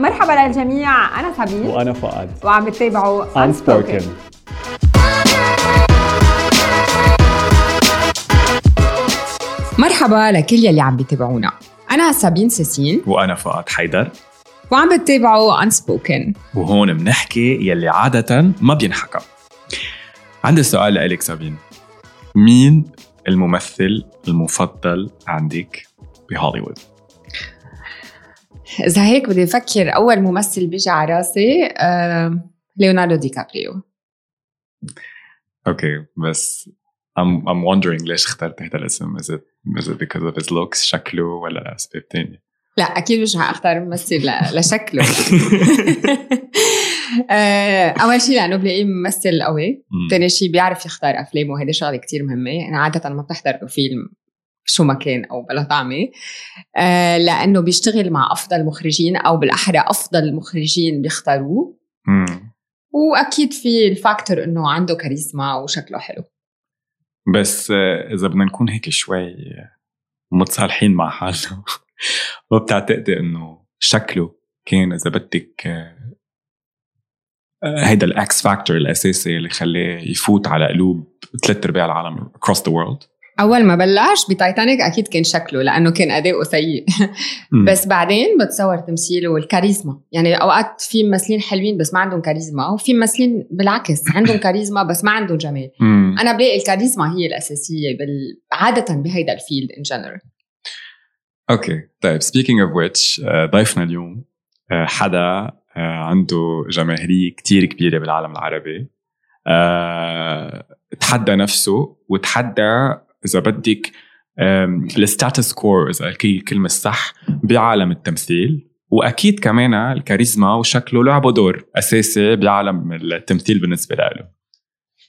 مرحبا للجميع أنا سابين وأنا فؤاد. وعم بتتابعوا Unspoken. مرحبا لكل يلي عم بيتابعونا. أنا سابين سيسين وأنا فؤاد حيدر. وعم بتتابعوا Unspoken. وهون بنحكي يلي عادة ما بينحكى. عندي سؤال لإلك سابين. مين الممثل المفضل عندك بهوليوود؟ إذا هيك بدي أفكر أول ممثل بيجي على راسي آه، ليوناردو دي كابريو. okay بس I'm I'm wondering ليش اخترت هذا الاسم؟ Is it is it because of his looks شكله ولا اسباب تانية؟ لا أكيد مش رح أختار ممثل لشكله. آه، أول شيء لأنه بلاقيه ممثل قوي. مم. تاني شيء بيعرف يختار أفلامه وهيدي شغلة كتير مهمة. أنا عادة ما بحضر له فيلم شو ما كان أو بلا طعمة. آه لأنه بيشتغل مع أفضل مخرجين أو بالأحرى أفضل مخرجين بيختاروه. وأكيد في ال factor إنه عنده كاريزما وشكله حلو. بس آه، إذا بدنا نكون هيك شوي متصالحين مع حالنا ما بتعتقدي إنه شكله كان إذا بدك آه، هيدا ال X factor الأساسي اللي خلاه يفوت على قلوب ثلاث أرباع العالم across the world أول ما بلش بتايتانيك أكيد كان شكله لأنه كان أداؤه سيء. بس بعدين بتصور تمثيله والكاريزما. يعني أوقات في ممثلين حلوين بس ما عندهم كاريزما وفي ممثلين بالعكس عندهم كاريزما بس ما عندهم جمال. أنا بلاقي الكاريزما هي الأساسية بال... عادة بهيدا ال field in general okay طيب speaking of which ضيفنا اليوم آه، حدا آه، عنده جماهيرية كتير كبيرة بالعالم العربي. آه، تحدى نفسه وتحدى إذا بدك ال status quo إذا هي الكلمة الصح بعالم التمثيل وأكيد كمان الكاريزما وشكله لعبوا دور أساسي بعالم التمثيل بالنسبة له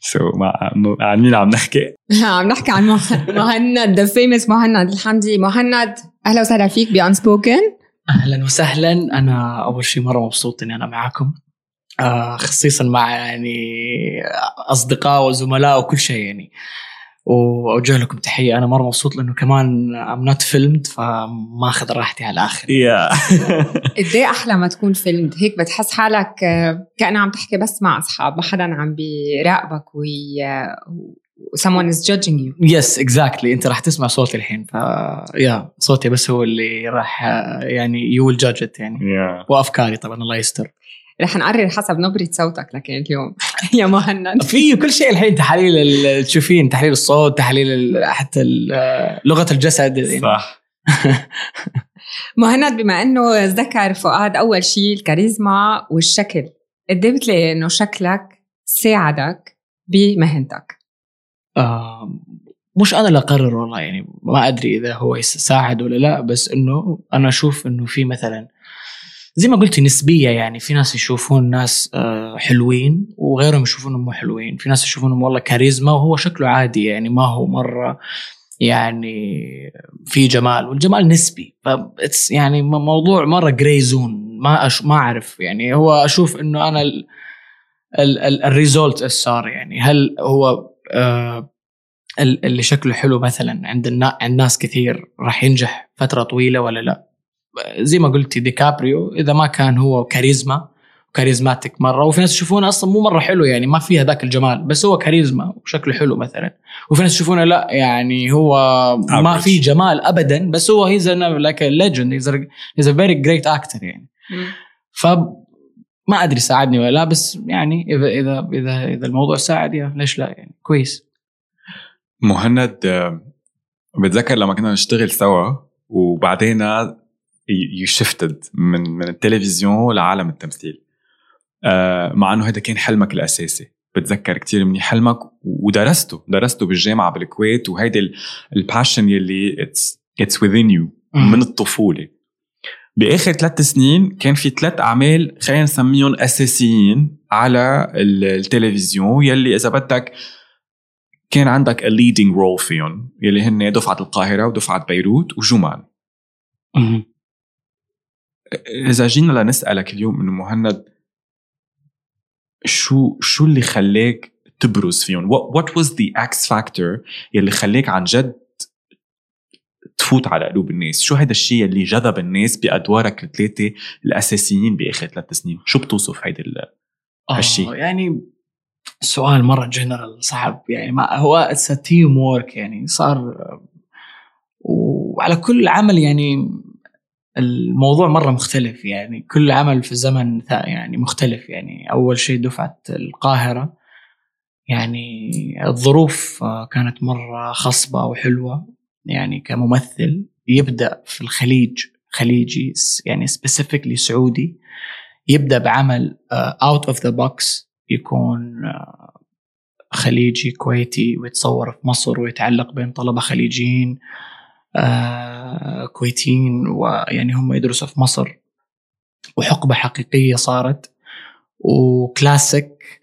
so so, مع عن مين عم نحكي؟ عم نحكي عن مه- مهند the famous مهند الحمدي مهند. أهلا وسهلا فيك ب Unspoken أهلا وسهلا. أنا أول شيء مرة مبسوط إني أنا معاكم. آه خصيصا مع يعني أصدقاء وزملاء وكل شيء يعني. وأوجه لكم تحية. أنا مرة مبسوط لأنه كمان I'm not filmed فماخذ راحتي على الآخر يا قد إيه أحلى ما تكون filmed هيك بتحس حالك آه، كأنه عم تحكي بس مع أصحاب ما حدا عم بيراقبك و someone is judging you. يس اكزاكتلي أنت راح تسمع صوتي الحين ف yeah صوتي بس هو اللي راح آه، يعني you will judge يعني. yeah وأفكاري طبعا الله يستر. رح نقرر حسب نبرة صوتك لكن اليوم. يا مهند. في كل شيء الحين تحاليل ال- تشوفين تحليل الصوت تحليل ال- حتى لغة الجسد. يعني. صح. مهند بما إنه ذكر فؤاد أول شيء الكاريزما والشكل قد إيه بتلاقي إنه شكلك ساعدك بمهنتك؟ آه مش أنا اللي أقرر والله يعني ما أدري إذا هو يساعد ولا لا بس إنه أنا أشوف إنه في مثلا زي ما قلت نسبية يعني في ناس يشوفون ناس آه حلوين وغيرهم يشوفونهم مو حلوين. في ناس يشوفونهم والله كاريزما وهو شكله عادي يعني ما هو مرة يعني في جمال والجمال نسبي. ف يعني موضوع مرة gray zone ما أش ما أعرف يعني هو أشوف إنه أنا ال ال ال ال result صار يعني. هل هو آه ال- اللي شكله حلو مثلا عند النا عند ناس كثير راح ينجح فترة طويلة ولا لا؟ زي ما قلتي ديكابريو إذا ما كان هو كاريزما charismatic مرة. وفي ناس يشوفونه أصلا مو مرة حلو يعني ما فيها ذاك الجمال بس هو كاريزما وشكله حلو مثلا. وفي ناس يشوفونه لا يعني هو ما. في جمال ابدا بس هو he's like legend he's a very great actor يعني. ف ما أدري ساعدني ولا لا بس يعني إذا إذا إذا إذا الموضوع ساعد yeah ليش لا يعني؟ كويس. مهند آه، بتذكر لما كنا نشتغل سوا وبعدين you shifted من من التلفزيون لعالم التمثيل. آه، مع إنه هذا كان حلمك الأساسي. بتذكر كتير منيح حلمك ودرسته. درسته بالجامعة بالكويت وهيدي ال passion يلي it's it's within you من الطفولة. بآخر ثلاث سنين كان في ثلاث أعمال خلينا نسميهم أساسيين على ال- التلفزيون يلي إذا بدك كان عندك a leading role فيهم. يلي هن دفعة القاهرة ودفعة بيروت وجمان. إذا جينا لنسألك اليوم إنه مهند شو شو اللي خلاك تبرز فيهم؟ What was the X factor يلي خلاك عن جد تفوت على قلوب الناس؟ شو هذا الشيء اللي جذب الناس بأدوارك الثلاثة الأساسيين بآخر ثلاث سنين؟ شو بتوصف هيدا هالشيء يعني سؤال مرة جنرال صعب. يعني ما هو it's teamwork يعني صار وعلى كل عمل يعني الموضوع مرة مختلف يعني. كل عمل في زمن يعني مختلف يعني. أول شيء دفعة القاهرة. يعني الظروف كانت مرة خصبة وحلوة. يعني كممثل يبدأ في الخليج خليجي يعني specifically سعودي يبدأ بعمل out of the box يكون آه، خليجي كويتي ويتصور في مصر ويتعلق بين طلبة خليجيين. آه، كويتيين ويعني هم يدرسوا في مصر. وحقبة حقيقية صارت. وكلاسيك.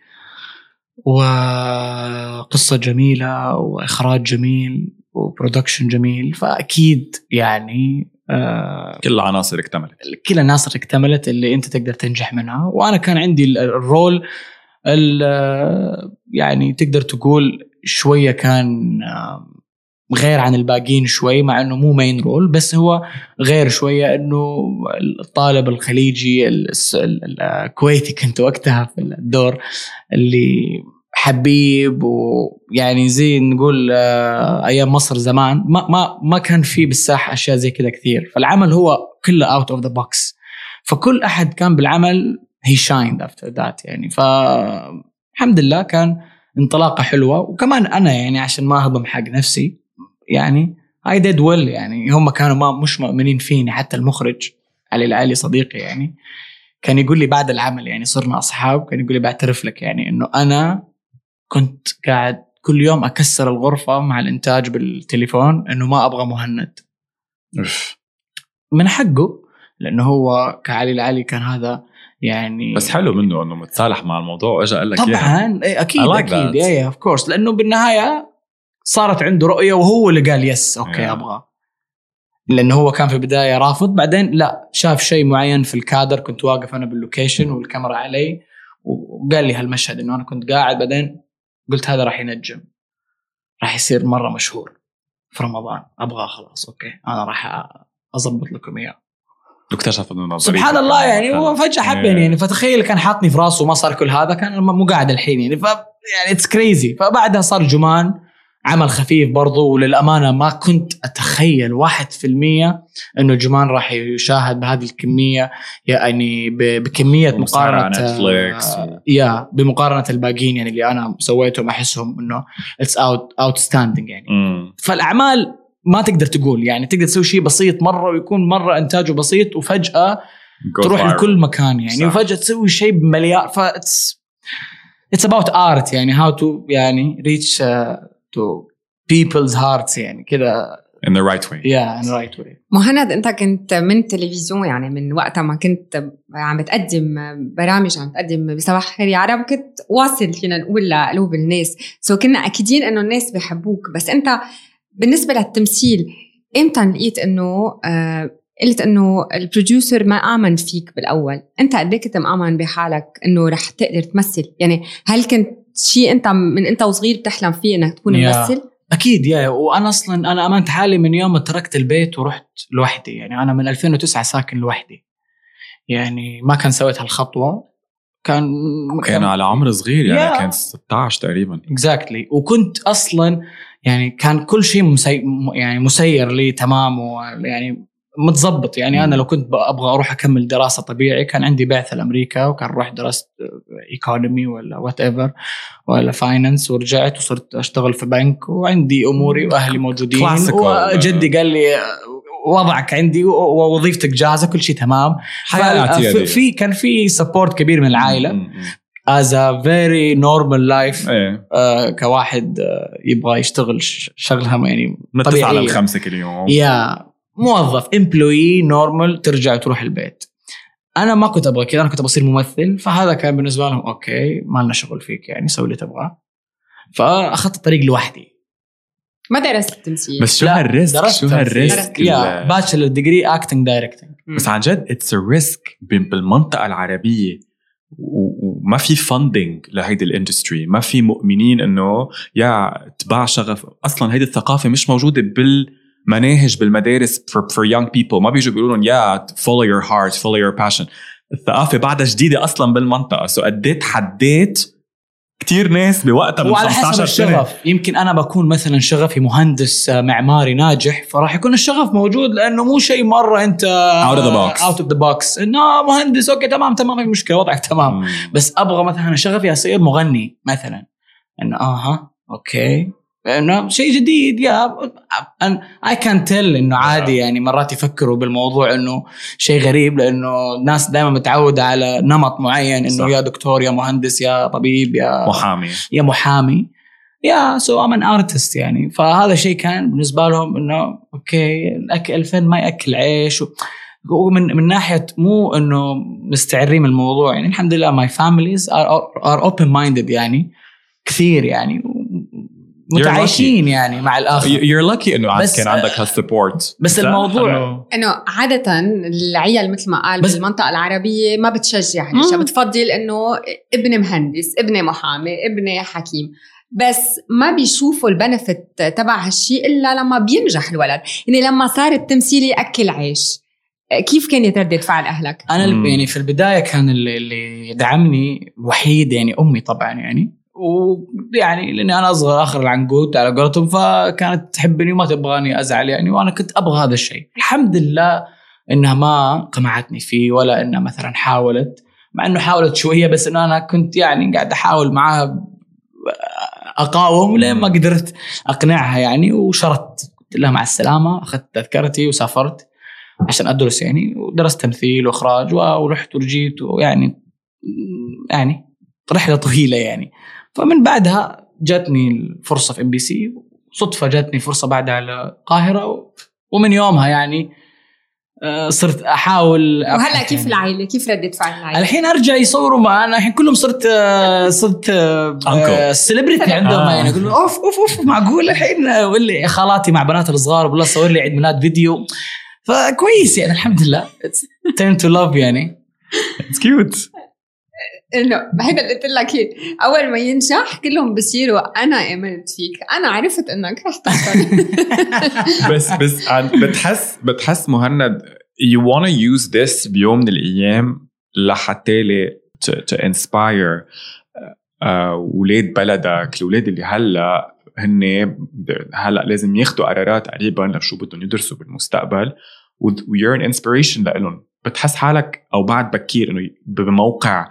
وقصة جميلة. وإخراج جميل. و production جميل. فأكيد يعني آه كل العناصر اكتملت. كل العناصر اكتملت اللي أنت تقدر تنجح منها. وأنا كان عندي الرول يعني تقدر تقول شوية كان غير عن الباقيين شوي مع إنه مو مين رول بس هو غير شوية إنه الطالب الخليجي الكويتي كنت وقتها في الدور اللي حبيب ويعني زي نقول آه، أيام مصر زمان. ما ما ما كان في بالساحة أشياء زي كذا كثير. فالعمل هو كله out of the box فكل أحد كان بالعمل he shined after that يعني. فالحمد لله كان انطلاقة حلوة. وكمان أنا يعني عشان ما أهضم حق نفسي يعني I did well يعني. هم كانوا ما مش مؤمنين فيني حتى المخرج علي العلي صديقي يعني. كان يقول لي بعد العمل يعني صرنا أصحاب كان يقول لي بعترف لك يعني إنه أنا كنت قاعد كل يوم أكسر الغرفة مع الإنتاج بالتليفون إنه ما أبغى مهند. من حقه لأنه هو كعلي العلي كان هذا يعني بس حلو منه إنه متصالح مع الموضوع واجى قال لك طبعا إيه أكيد like أكيد اي اوف كورس لأنه بالنهاية صارت عنده رؤية وهو اللي قال yes okay yeah. أبغى. لأنه هو كان في البداية رافض. بعدين لا شاف شيء معين في الكادر كنت واقف أنا بال location والكاميرا علي وقال لي هالمشهد إنه أنا كنت قاعد. بعدين قلت هذا راح ينجح. راح يصير مرة مشهور في رمضان. ابغاه خلاص okay. أنا راح اضبط لكم إياه. واكتشف إنه سبحان الله يعني هو فجأة حبني يعني فتخيل كان حاطني في راسه وما صار كل هذا كان مو قاعد الحين يعني ف يعني it's crazy فبعدها صار جمان. عمل خفيف برضو وللأمانة ما كنت أتخيل واحد في المية أنه جمان راح يشاهد بهذه الكمية يعني بكمية مقارنة نتفليكس آه yeah بمقارنة الباقيين يعني اللي أنا سويتهم أحسهم أنه it's out outstanding يعني م. فالأعمال ما تقدر تقول يعني تقدر تسوي شيء بسيط مرة ويكون مرة إنتاجه بسيط وفجأة تروح لكل مكان يعني صح. وفجأة تسوي شيء بمليار ف it's about art يعني how to يعني reach to people's hearts يعني كذا in the right way. Yeah in the right way. مهند انت كنت من تلفزيون يعني من وقتها ما كنت عم تقدم برامج عم تقدم بصباح خير يا عرب كنت واصل فينا نقول لقلوب الناس. سو so كنا أكيدين إنه الناس بحبوك بس أنت بالنسبة للتمثيل إمتى لقيت إنه آه قلت إنه ال producer ما آمن فيك بالأول؟ أنت قد إيه كنت مآمن بحالك إنه رح تقدر تمثل؟ يعني هل كنت شيء انت من انت وصغير بتحلم فيه انك تكون ممثل؟ أكيد yeah وأنا أصلا أنا أمنت حالي من يوم ما تركت البيت ورحت لوحدي. يعني أنا من 2009 ساكن لوحدي. يعني ما كان سويت هالخطوة. كان كان على عمر صغير يعني yeah. كان 16 تقريبا. Exactly exactly. وكنت أصلا يعني كان كل شيء مسي... يعني مسير لي تمام ويعني متظبط. يعني أنا لو كنت أبغى أروح أكمل دراسة طبيعي كان عندي بعثه لأمريكا وكان رحت درست economy ولا whatever ولا finance ورجعت وصرت أشتغل في بنك وعندي أموري وأهلي موجودين. وجدي قال لي وضعك عندي ووظيفتك جاهزة كل شيء تمام. في كان في support كبير من العائلة. as a very normal life كواحد uh, يبغى يشتغل شغلها يعني طبيعيه على الخمسة كل يوم. يا موظف امبلوي نورمال ترجع تروح البيت. أنا ما كنت أبغى كذا أنا كنت بصير ممثل فهذا كان بالنسبة لهم okay ما لنا شغل فيك يعني سوي اللي تبغاه. فأخذت الطريق لوحدي. ما درست التمثيل. بس شو هال risk؟ شو هال risk؟ yeah bachelor degree acting directing بس عن جد اتس ريسك بالمنطقة العربية. وما في funding لهيدي ال industry ما في مؤمنين إنه يا تتبع شغف. أصلا هيدي الثقافة مش موجودة بال مناهج بالمدارس for, for young people. ما بيجوا بيقولوا لهم يا follow your heart follow your passion. الثقافة بعدها جديدة أصلا بالمنطقة. so قد إيه تحديت كثير ناس بوقتها من وعلى حسب 15 سنة. الشغف. يمكن أنا بكون مثلا شغفي مهندس آه، معماري ناجح فراح يكون الشغف موجود لأنه مو شيء مرة أنت Out of the box. out of the box إنه مهندس okay تمام تمام ما في مشكلة وضعك تمام. مم. بس أبغى مثلا شغفي أصير مغني مثلا. إنه أها okay. انه شيء جديد يا I can tell إنه عادي يعني مرات يفكروا بالموضوع إنه شيء غريب لأنه الناس دائما متعودة على نمط معين إنه. يا دكتور يا مهندس يا طبيب يا محامي. يا محامي. yeah so I'm an artist يعني. فهذا شيء كان بالنسبة لهم إنه okay الاكل الفن ما يأكل عيش. و- ومن من ناحية مو إنه مستعرين من الموضوع يعني الحمد لله my families are open minded يعني كثير يعني. متعايشين يعني مع الآخر. You're lucky إنه عاد بس- كان عندك هال support بس الموضوع إنه عادة العيال مثل ما قال بس- بالمنطقة العربية ما بتشجع. هالشيء بتفضل إنه ابني مهندس ابني محامي ابني حكيم. بس ما بيشوفوا البنفت تبع هالشيء إلا لما بينجح الولد. يعني لما صار التمثيل ياكل عيش. كيف كانت ردة فعل أهلك؟ أنا مم. يعني في البداية كان اللي, اللي دعمني الوحيد يعني أمي طبعا يعني. ويعني لأني أنا أصغر آخر العنقود على قولتهم فكانت تحبني وما تبغاني أزعل يعني وأنا كنت أبغى هذا الشيء. الحمد لله إنها ما قمعتني فيه ولا إنها مثلا حاولت مع إنه حاولت شوية بس إنه أنا كنت يعني قاعد أحاول معاها أقاوم لين ما قدرت أقنعها يعني وشرت. قلت لها مع السلامة أخذت تذكرتي وسافرت عشان أدرس يعني ودرست تمثيل وإخراج ورحت ورجيت ويعني يعني رحلة طويلة يعني. فمن بعدها جاتني الفرصة في ام بي سي صدفة جاتني فرصة بعدها على القاهره ومن يومها يعني آه، صرت أحاول وهلأ كيف يعني. العائلة؟ كيف ردة فعل العائلة؟ الحين أرجع يصوروا معنا الحين كلهم صرت آه، صرت. celebrity عندهم آه. يعني يقولوا أوف أوف أوف معقول الحين آه، واللي خالاتي مع بنات الصغار بالله صور لي عيد ميلاد فيديو فكويس يعني الحمد لله turn to love يعني it's cute إنه هيدا اللي قلت لك. أول ما ينجح كلهم بصيروا أنا آمنت فيك. أنا عرفت إنك رح توصل بس بس بتحس بتحس مهند you wanna use this بيوم من الأيام لحتى لي to, to inspire أولاد بلدك الاولاد اللي هلا هن هلا لازم ياخذوا قرارات قريبا لشو بدهم يدرسوا بالمستقبل و you're an inspiration لهم بتحس حالك أو بعد بكير إنه بموقع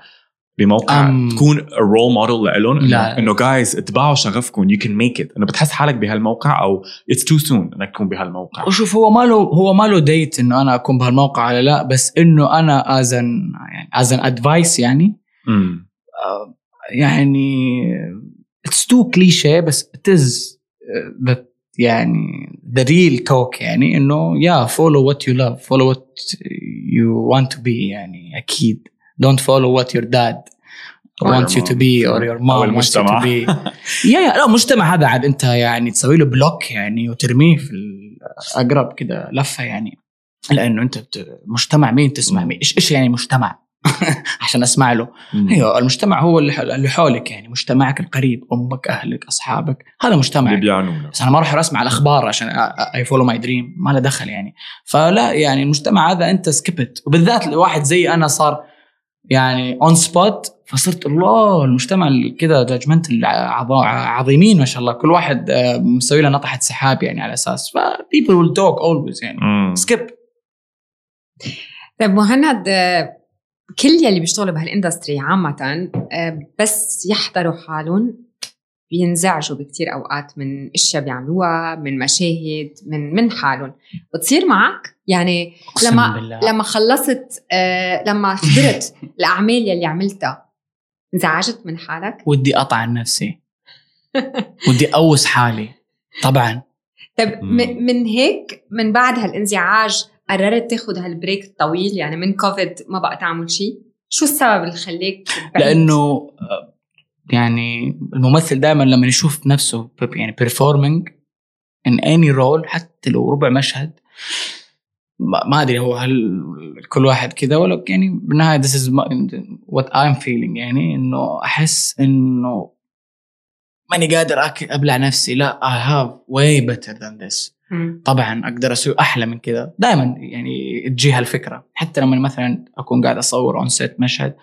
بموقع أم. تكون role model لهم. إنه جايز اتبعوا شغفكم you can make it انه بتحس حالك بهالموقع أو it's too soon إنك تكون بهالموقع وشوف هو ما له هو ما له date إنه أنا أكون بهالموقع ولا لا بس إنه أنا as an يعني as an advice يعني امم آه، يعني it's too cliché بس it is that يعني the real talk يعني إنه يا follow what you love follow what you want to be يعني أكيد your dad Or your wants you to be or your mom wants you to be. yeah yeah لا المجتمع هذا عاد أنت يعني تسوي له block يعني وترميه في الاقرب كذا لفة يعني. لأنه أنت مجتمع مين تسمع مين؟ إيش إيش يعني مجتمع؟ عشان أسمع له. أيوه المجتمع هو اللي اللي حولك يعني مجتمعك القريب أمك أهلك أصحابك. هذا اللي مجتمعك بيعنونا بس أنا ما أروح اسمع الاخبار عشان I follow my dream ما له دخل يعني. فلا يعني المجتمع هذا أنت skip it وبالذات لواحد زي أنا صار يعني on spot فصرت الله المجتمع كذا judgment عظيمين ما شاء الله. كل واحد آه، مسوي له نطحة سحاب يعني على أساس. ف people will talk always يعني. skip طيب مهند آه، كل يلي بيشتغلوا بهال industry عامة آه، بس يحضروا حالهم بينزعجوا بكتير أوقات من إشياء بيعملوها من مشاهد من من حالهم. بتصير معك؟ يعني لما بالله. لما خلصت آه لما حضرت الاعمال يلي عملتها انزعجت من حالك؟ ودي اطعن نفسي. ودي أوس حالي. طبعا. طيب. م- من هيك من بعد هالانزعاج قررت تاخذ هالبريك الطويل؟ يعني من كوفيد ما بقى تعمل شيء شو السبب اللي خليك؟ لأنه آه، يعني الممثل دائما لما يشوف نفسه يعني performing in any role حتى لو ربع مشهد ما أدري هو هل كل واحد كذا ولا يعني بالنهاية this is my- what I'm feeling يعني إنه أحس إنه ماني قادر أبلع نفسي لا I have way better than this. مم. طبعا أقدر أسوي أحلى من كذا. دائما يعني تجي هالفكره حتى لما مثلا أكون قاعد أصور on set مشهد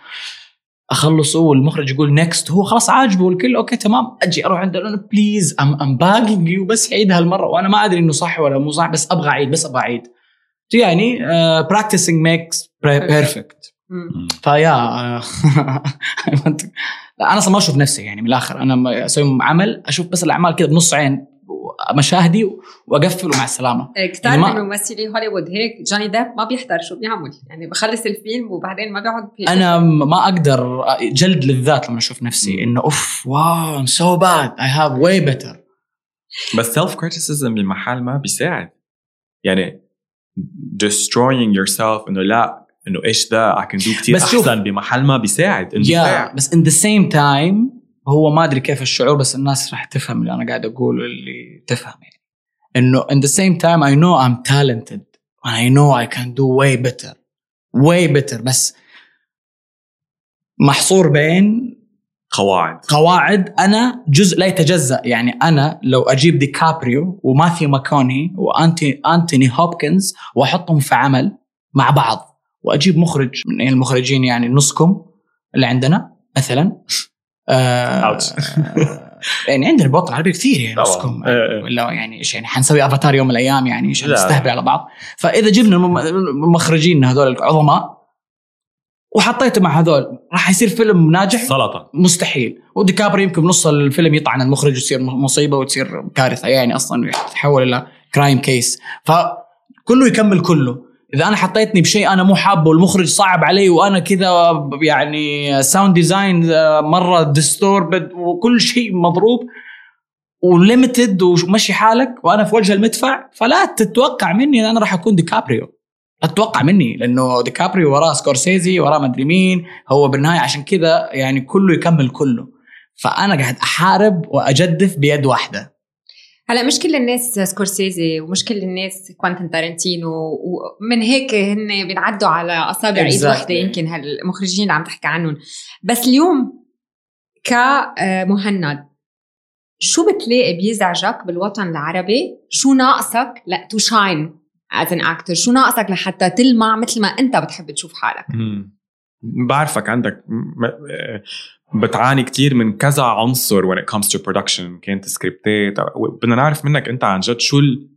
اخلصه والمخرج يقول next هو خلاص عاجبه والكل okay تمام. أجي أروح عنده أنا please I'm I'm begging you بس عيد هالمرة. وأنا ما أدري إنه صح ولا مو صح بس أبغى اعيد بس أبغى اعيد يعني practicing makes perfect. ف yeah لا أنا أصلا ما أشوف نفسي يعني من الآخر. أنا أسوي عمل أشوف بس الأعمال كذا بنص عين. مشاهدي واقفل ومع السلامة. كثير يعني من ممثلي هوليوود هيك جوني ديب ما بيحضر شو بيعمل. يعني بخلص الفيلم وبعدين ما بيقعد بي- أنا ما أقدر جلد للذات لما أشوف نفسي إنه أوف wow I'm so bad I have way better بس self criticism بمحل ما بيساعد. يعني destroying yourself إنه لا إنه إيش ذا I can do كثير أحسن بمحل ما بيساعد إنه بيساعد بس in the same time هو ما أدري كيف الشعور بس الناس راح تفهم اللي أنا قاعد أقوله اللي تفهم يعني. إنه in the same time I know I'm talented and I know I can do way better way better بس محصور بين قواعد. قواعد أنا جزء لا يتجزأ. يعني أنا لو أجيب ديكابريو وماثيو ماكوني وانتي أنتوني هوبكنز وأحطهم في عمل مع بعض وأجيب مخرج من المخرجين يعني نصكم اللي عندنا مثلا. آه يعني عندنا بوطن عربي كثير يعني. نصكم إيه إيه. ولا يعني إيش يعني حنسوي أفاتار يوم من الأيام يعني لا. نستهبل على بعض. فإذا جبنا الم- المخرجين هذول العظماء وحطيته مع هذول راح يصير فيلم ناجح؟ سلطة. مستحيل. وديكابري يمكن بنص الفيلم يطعن المخرج وتصير مصيبة وتصير كارثة يعني أصلا يتحول إلى crime case فكله يكمل كله. إذا أنا حطيتني بشيء أنا مو حابه والمخرج صعب علي وأنا كذا يعني sound design مرة disturbed وكل شيء مضروب و limited ومشي حالك وأنا في وجه المدفع فلا تتوقع مني إن أنا راح أكون ديكابريو. لا تتوقع مني لأنه ديكابريو وراه سكورسيزي وراه مدري مين هو بالنهاية عشان كذا يعني كله يكمل كله. فأنا قاعد أحارب وأجدف بيد واحدة. هلا مش كل الناس سكورسيزي ومش كل الناس كوانتن تارنتينو ومن هيك هن بينعدوا على أصابع إيد. واحدة يمكن هالمخرجين اللي عم تحكي عنهم بس اليوم كمهند شو بتلاقي بيزعجك بالوطن العربي شو ناقصك لا to shine as an actor شو ناقصك لحتى تلمع مثل ما أنت بتحب تشوف حالك مم. بعرفك عندك آه، بتعاني كتير من كذا عنصر when it comes to production. كانت سكريبتات بدنا نعرف منك انت عن جد شو ال...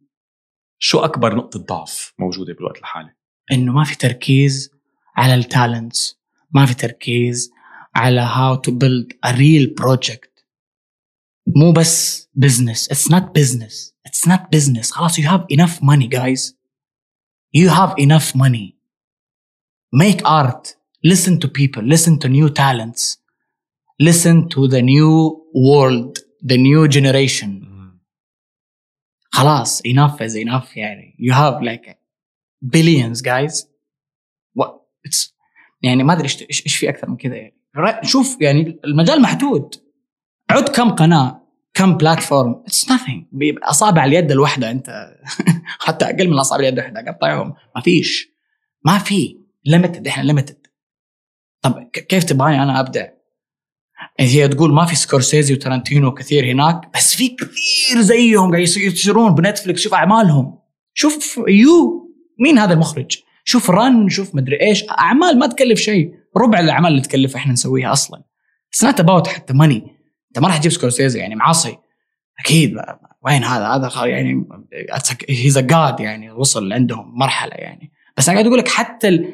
شو أكبر نقطة ضعف موجودة بالوقت الحالي؟ إنه ما في تركيز على ال talents ما في تركيز على how to build a real project مو بس business it's not business it's not business خلاص you have enough money guys you have enough money make art. Listen to people. Listen to new talents. Listen to the new world the new generation. خلاص enough is enough يعني. You have like billions guys. What? It's يعني ما أدري إيش إيش في أكثر من كذا يعني. شوف يعني المجال محدود. عد كم قناة كم platform it's nothing. أصابع اليد الواحده أنت. حتى أقل من أصابع اليد الواحده قطعهم. ما فيش. ما في. limited إحنا limited طب كيف تبغاني أنا ابدع؟ هي تقول ما في سكورسيزي وترنتينو كثير هناك بس في كثير زيهم قاعد يصير- يصيرون بنتفلكس شوف أعمالهم. شوف You مين هذا المخرج؟ شوف Run شوف مدري إيش. أعمال ما تكلف شيء. ربع الأعمال اللي تكلف إحنا نسويها أصلا. it's not about حتى money أنت ما راح تجيب سكورسيزي يعني معاصي. أكيد. وين هذا؟ هذا يعني he's a god يعني وصل عندهم مرحلة يعني. بس أنا قاعد أقول لك حتى ال-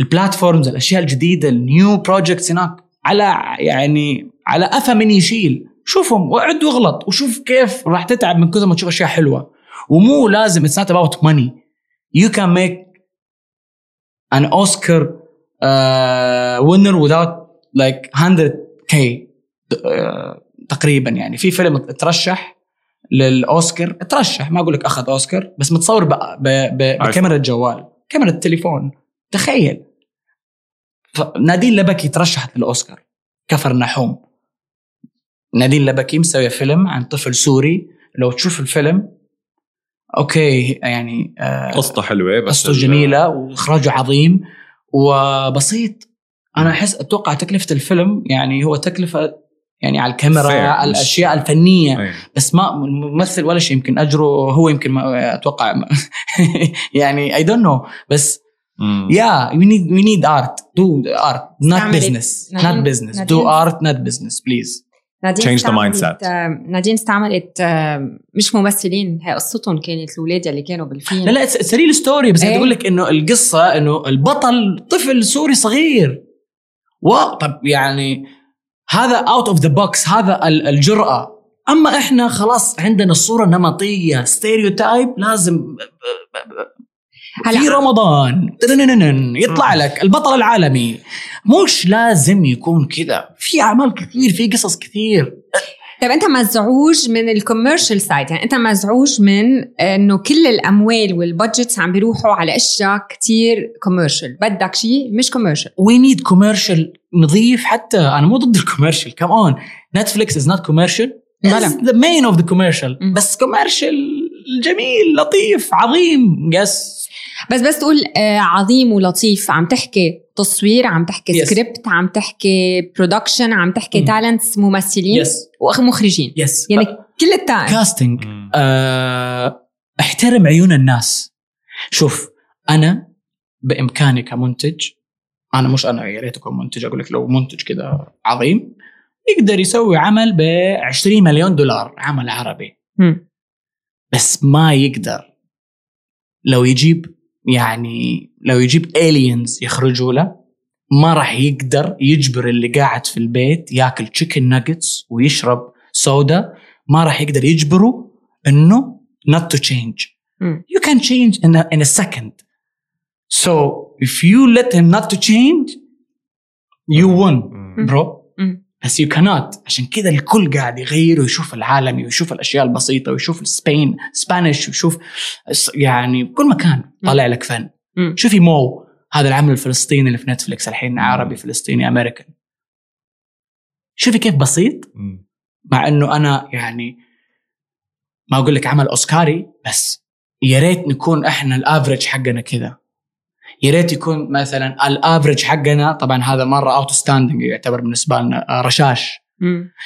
ال platforms الأشياء الجديدة ال new projects هناك على يعني على قفا من يشيل. شوفهم وعد واغلط وشوف كيف راح تتعب من كثر ما تشوف أشياء حلوة. ومو لازم it's not about money you can make an Oscar winner without like 100k آه، تقريبا يعني. في فيلم ترشح للأوسكار ترشح ما أقول لك أخذ أوسكار بس متصور. بكاميرا الجوال كاميرا التليفون. تخيل. نادين لبكي ترشحت للأوسكار كفرناحوم نادين لبكي مسوية فيلم عن طفل سوري لو تشوف الفيلم okay يعني آه قصته حلوة بس قصته جميلة وإخراجه عظيم وبسيط أنا أحس أتوقع تكلفة الفيلم يعني هو تكلفة يعني على الكاميرا. على الأشياء الفنية أي. بس ما ممثل ولا شيء يمكن أجره هو يمكن ما أتوقع يعني I don't know بس yeah we need we need art do art not استعملت- business not نادين- business نادين- do art not business please نادين Change the استعملت- mindset. نادين استعملت آه، مش ممثلين. هي قصتهم كانت الاولاد اللي كانوا بالفيلم. لا لا it's real story بس إيه. أقول لك إنه القصة إنه البطل طفل سوري صغير. wow طب يعني هذا out of the box هذا ال- الجرأة. أما إحنا خلاص عندنا الصورة النمطيه stereotype لازم في هلا. رمضان. تننننن، يطلع لك البطل العالمي. مش لازم يكون كذا. في أعمال كثير في قصص كثير. طيب أنت مزعوج من ال commercial side. يعني أنت مزعوج من إنه كل الأموال وال budgets عم بيروحوا على أشياء كتير commercial بدك شيء مش commercial we need commercial نظيف حتى. أنا مو ضد ال commercial. come on نتفليكس is not commercial. the main of the commercial. بس commercial جميل لطيف عظيم yes بس بس تقول آه عظيم ولطيف عم تحكي تصوير عم تحكي Yes. script عم تحكي production عم تحكي مم. talents ممثلين yes ومخرجين yes يعني كل ال team casting مم. آه، احترم عيون الناس شوف أنا بإمكاني كمنتج أنا مش أنا يا ريت أكون منتج أقول لك لو منتج كذا عظيم يقدر يسوي عمل ب 20 مليون دولار عمل عربي مم. بس ما يقدر لو يجيب يعني لو يجيب aliens يخرجوا له ما راح يقدر يجبر اللي قاعد في البيت ياكل chicken nuggets ويشرب سودا ما راح يقدر يجبره إنه not to change مم. you can change in a, in a second so if you let him not to change you won مم. bro. بس you cannot. عشان كذا الكل قاعد يغير ويشوف العالمي ويشوف الأشياء البسيطة ويشوف ال Spain Spanish ويشوف يعني بكل مكان طالع لك فن. مم. شوفي مو هذا العمل الفلسطيني اللي في نتفلكس الحين عربي فلسطيني أمريكان. شوفي كيف بسيط. مع إنه أنا يعني ما أقول لك عمل أوسكاري بس يا ريت نكون إحنا ال average حقنا كذا. يا ريت يكون مثلا ال average حقنا طبعا هذا مرة outstanding يعتبر بالنسبة لنا آه، رشاش.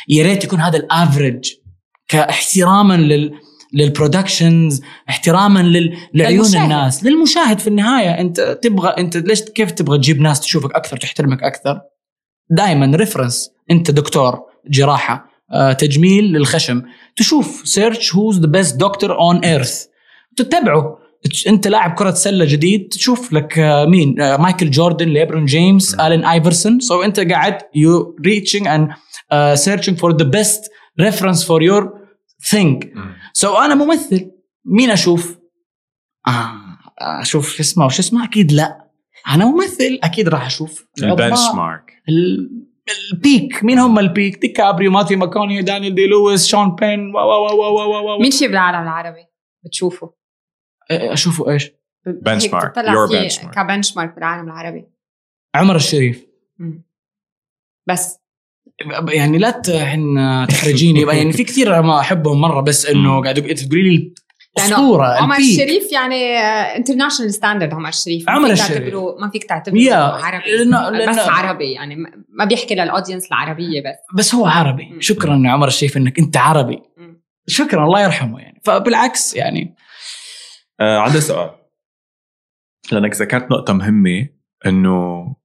يا ريت يكون هذا ال average كاحتراما لل لل productions احتراما لل... لعيون للمشاهد. الناس. للمشاهد في النهاية أنت تبغى أنت ليش كيف تبغى تجيب ناس تشوفك أكثر تحترمك أكثر؟ دائما reference أنت دكتور جراحة آه، تجميل للخشم. تشوف search who's the best doctor on earth تتبعه. انت لاعب كرة سلة جديد تشوف لك آه، مين؟ آه، مايكل جوردن ليبرون جيمس. آلين آيفرسون. so انت قاعد you reaching and searching for the best reference for your thing مم. so أنا ممثل. مين أشوف؟ آه أشوف شو اسمه وش اسمه؟ أكيد لا. أنا ممثل أكيد راح أشوف. ال benchmark ال- ال peak مين هم ال peak؟ ديكابريو ماثيو ماكوني دانيال دي لويس شون بين و و و و و و مين شي بالعالم العربي؟ بتشوفه. أشوفه إيش؟ هيك بتطلع Your فيه benchmark. ك benchmark بالعالم العربي عمر الشريف مم. بس يعني لا تحن تحرجيني يعني في كثير ما أحبهم مرة بس إنه. قاعد انت تقولي لي اسطوره عمر ال peak. الشريف يعني international standard عمر الشريف ما عمر فيك الشريف. تعتبره ما فيك تعتبره يا، عربي لأنه- لأنه- بس عربي يعني ما- ما بيحكي لل audience العربية بس بس هو عربي. شكرا يا عمر الشريف إنك أنت عربي. شكرا الله يرحمه يعني فبالعكس يعني آه عندي سؤال. لأنك ذكرت نقطة مهمة إنه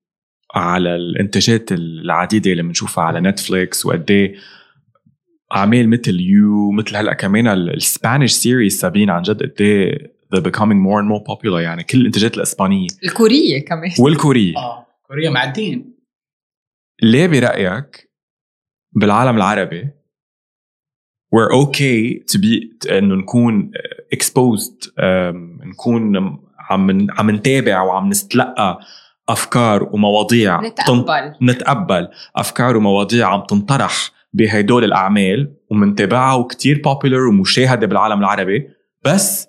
على الإنتاجات العديدة اللي بنشوفها على نتفليكس وقد إيه اعمال مثل You مثل هلأ كمان ال Spanish series سابين عن جد قد إيه they're becoming more and more popular. يعني كل الإنتاجات الإسبانية. الكورية كمان. والكورية. آه كوريا معدين. ليه برأيك بالعالم العربي we're okay to be إنه نكون exposed um, نكون عم عم نتابع وعم نستلقى أفكار ومواضيع تن- نتقبل. نتقبل. أفكار ومواضيع عم تنطرح بهدول الأعمال ومنتابعها وكتير بوبيلر ومشاهدة بالعالم العربي بس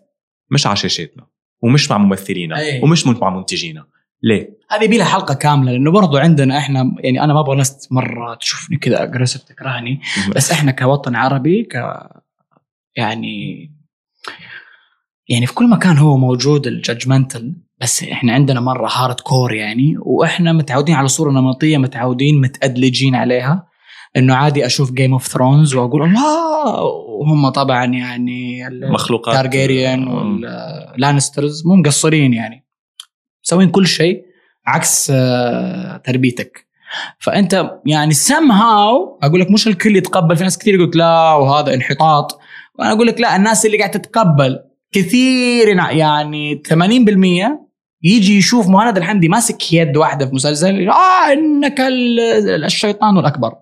مش على شاشاتنا ومش مع ممثلينا أي. ومش مع منتجينا. ليه؟ هذه بيلها حلقة كاملة لأنه برضو عندنا إحنا يعني أنا ما أبغى ناس مرة تشوفني كذا اجريسيف تكرهني بس إحنا كوطن عربي ك يعني يعني في كل مكان هو موجود ال judgmental بس إحنا عندنا مرة hardcore يعني وإحنا متعودين على صورة نمطية متعودين متأدلجين عليها إنه عادي أشوف Game of Thrones وأقول الله وهم طبعا يعني مخلوقات Targaryen وال Lannisters مو مقصرين يعني. مسوين كل شيء عكس آه، تربيتك. فأنت يعني سم هاو أقول لك مش الكل يتقبل في ناس كثير يقول لا وهذا انحطاط. وأنا أقول لك لا الناس اللي قاعدة تتقبل كثير يعني 80% يجي يشوف مهند الحمدي ماسك يد واحدة في مسلسل آه إنك ال- الشيطان الأكبر.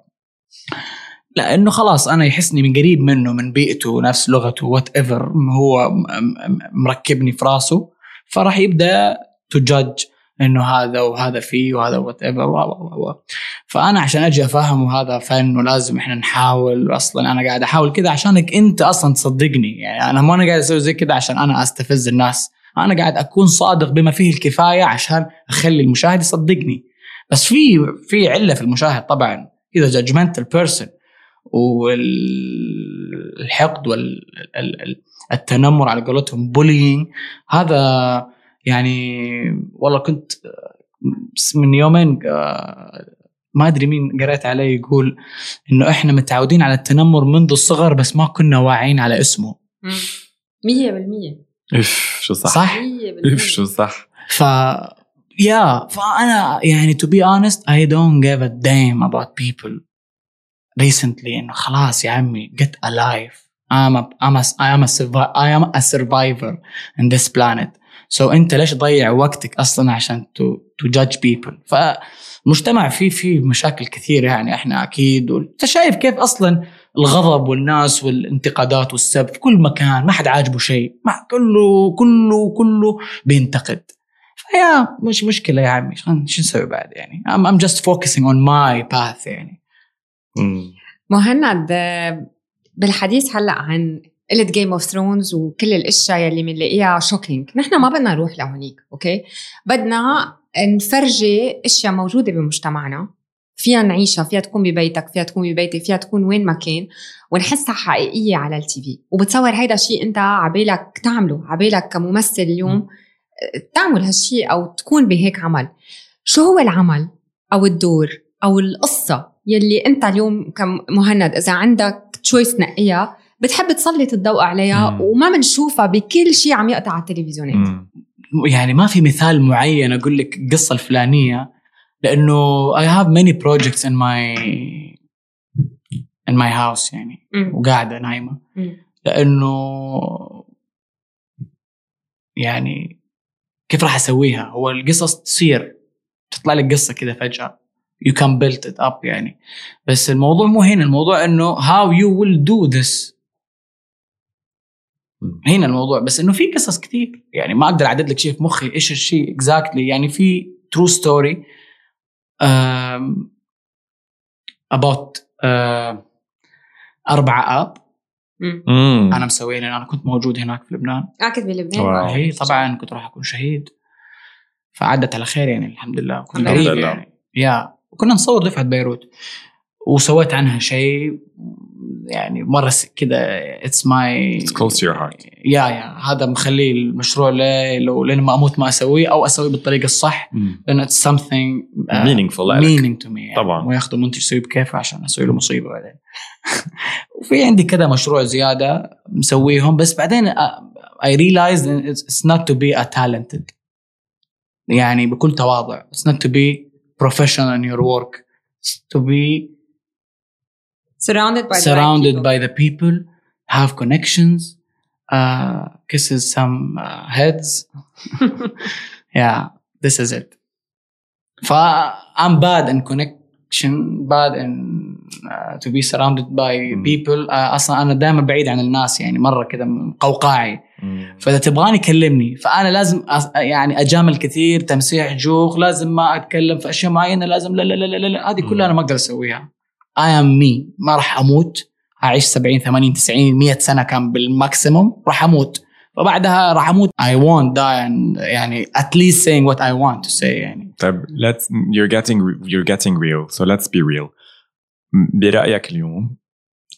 لأنه خلاص أنا يحسني من قريب منه من بيئته نفس لغته whatever هو مركبني في راسه. فراح يبدأ تجج إنه هذا وهذا فيه وهذا whatever فأنا عشان أجي أفهمه هذا فن ولازم إحنا نحاول أصلا أنا قاعد أحاول كذا عشانك أنت أصلا تصدقني. يعني أنا ما أنا قاعد أسوي زي كذا عشان أنا أستفز الناس. أنا قاعد أكون صادق بما فيه الكفاية عشان أخلي المشاهد يصدقني. بس في في علة في المشاهد طبعا. as a judgmental person والحقد والتنمر على قولتهم bullying هذا يعني والله كنت من يومين آه، ما أدري مين قريت عليه يقول إنه إحنا متعودين على التنمر منذ الصغر بس ما كنا واعيين على اسمه. مية بالمية. اف شو صح, صح؟ اف شو صح؟ ف يا فأنا يعني to be honest I don't give a damn about people recently إنه خلاص يا عمي get alive. I'm a, I'm a, I am a, survi- I am a survivor in this planet. So انت ليش تضيع وقتك أصلا عشان to, to judge people فالمجتمع فيه فيه مشاكل كثير يعني إحنا أكيد انت شايف كيف أصلا الغضب والناس والانتقادات والسب في كل مكان ما حد عاجبه شيء ما كله كله كله بينتقد. فيا مش مشكلة يا عمي شو نسوي بعد يعني؟ I'm, I'm just focusing on my path يعني. مهند بالحديث هلأ عن قلة Game of Thrones وكل الأشياء يلي بنلاقيها shocking، نحن ما بدنا نروح لهونيك، أوكي؟ بدنا نفرجي أشياء موجودة بمجتمعنا فيها نعيشها، فيها تكون ببيتك، فيها تكون ببيتي، فيها تكون وين ما كان، ونحسها حقيقية على ال TV، وبتصور هيدا شيء أنت عبالك تعمله، عبالك كممثل اليوم تعمل هالشيء أو تكون بهيك عمل. شو هو العمل أو الدور أو القصة يلي أنت اليوم كمهند إذا عندك تشويس تنقيها بتحب تسلط الضوء عليها مم. وما بنشوفها بكل شيء عم يقطع على التلفزيونات مم. يعني ما في مثال معين أقول لك القصة الفلانية لأنه I have many projects in my in my house يعني مم. وقاعدة نايمة مم. لأنه يعني كيف راح أسويها؟ هو القصص تصير تطلع لك قصة كذا فجأة you can build it up يعني بس الموضوع مو هنا الموضوع إنه how you will do this مم. هنا الموضوع بس إنه في قصص كثير يعني ما أقدر أعدد لك شيء في مخي إيش الشيء exactly يعني في true story about آه، أربع آب. مم. أنا مسويها لأن أنا كنت موجود هناك في لبنان. اكد بلبنان واو. آه. هي طبعا كنت راح أكون شهيد. فعدت على خير يعني الحمد لله. كنت الحمد لله. يعني. yeah وكنا نصور دفعة بيروت. وسويت عنها شيء يعني مرة كذا it's my It's close to your heart. yeah yeah هذا مخليه المشروع لي لو لين ما أموت ما أسويه أو اسويه بالطريقة الصح. لأنه اتس something meaningful لك. meaning to me يعني. طبعاً. وياخذوا منتج يسويه بكيفه عشان أسوي له مصيبة بعدين وفي عندي كذا مشروع زيادة مسويهم بس بعدين I realized that it's it's not to be a talented يعني بكل تواضع it's not to be professional in your work it's to be surrounded by the right surrounded people. by the people have connections uh, kisses some uh, heads yeah this is it ف I'm bad in connection bad in uh, to be surrounded by مم. people uh, أصلا أنا دائما بعيد عن الناس يعني مرة كذا قوقعي مم. فإذا تبغاني كلمني فأنا لازم أس- يعني أجامل كثير تمسيح جوخ لازم ما أتكلم في أشياء معينة لازم لا لا لا لا, لا. هذه كلها أنا ما أقدر أسويها I am me. ما راح أموت. أعيش 70 80 90 100 سنة كان بال maximum. راح أموت. فبعدها راح أموت. I won't die and يعني at least saying what I want to say يعني. طيب let's you're getting you're getting real. So let's be real. برأيك اليوم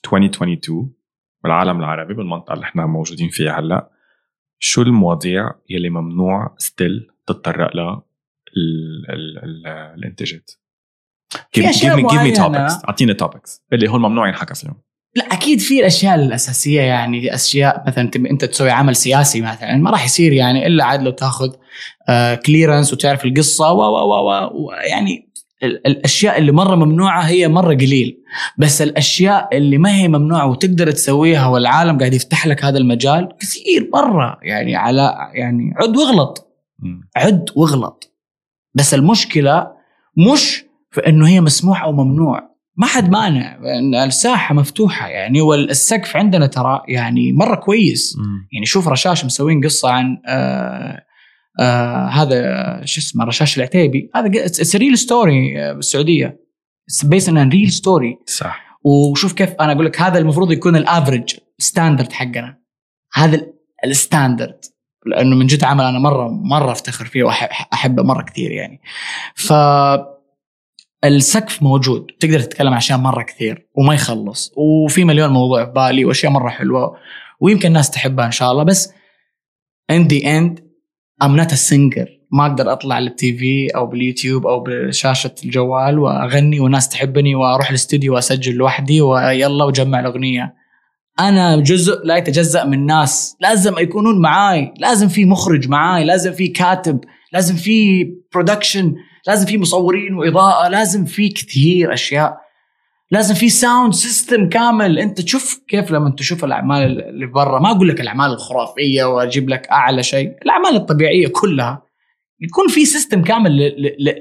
2022 والعالم العربي بالمنطقة اللي إحنا موجودين فيها هلأ شو المواضيع يلي ممنوع still تتطرق لها ال- ال- ال- الانتاجات؟ في أشياء give me give me topics. أعطيني topics. اللي هون ممنوع ينحكى فيهم. لا أكيد في الأشياء الأساسية يعني أشياء مثلا أنت تسوي عمل سياسي مثلا ما راح يصير يعني إلا عاد لو تاخذ كليرنس وتعرف القصة و و و و- يعني ال- الأشياء اللي مرة ممنوعة هي مرة قليل. بس الأشياء اللي ما هي ممنوعة وتقدر تسويها والعالم قاعد يفتح لك هذا المجال كثير مرة يعني على يعني عد واغلط. عد واغلط. بس المشكلة مش في انه هي مسموح أو ممنوع. ما حد مانع إن الساحة مفتوحة يعني والسقف عندنا ترى يعني مرة كويس. مم. يعني شوف رشاش مسوين قصة عن آه آه هذا شو اسمه رشاش العتيبي. هذا it's real story بالسعودية. it's based on real story صح. وشوف كيف أنا أقول لك هذا المفروض يكون ال average standard حقنا. هذا ال- الستاندرد لأنه من جد عمل أنا مرة مرة أفتخر فيه واحبه مرة كثير يعني. ف السقف موجود تقدر تتكلم أشياء مرة كثير وما يخلص وفي مليون موضوع في بالي وأشياء مرة حلوة ويمكن الناس تحبها إن شاء الله بس the end I'm not a singer. ما أقدر أطلع للتي في أو باليوتيوب أو بشاشه الجوال وأغني والناس تحبني وأروح الاستوديو وأسجل لوحدي ويلا وجمع الأغنية. أنا جزء لا يتجزأ من ناس لازم يكونون معاي لازم في مخرج معاي لازم في كاتب لازم في production لازم في مصورين وإضاءة لازم في كثير أشياء. لازم في sound system كامل. أنت تشوف كيف لما تشوف الأعمال اللي برا. ما أقول لك الأعمال الخرافية وأجيب لك أعلى شيء. الأعمال الطبيعية كلها يكون في system كامل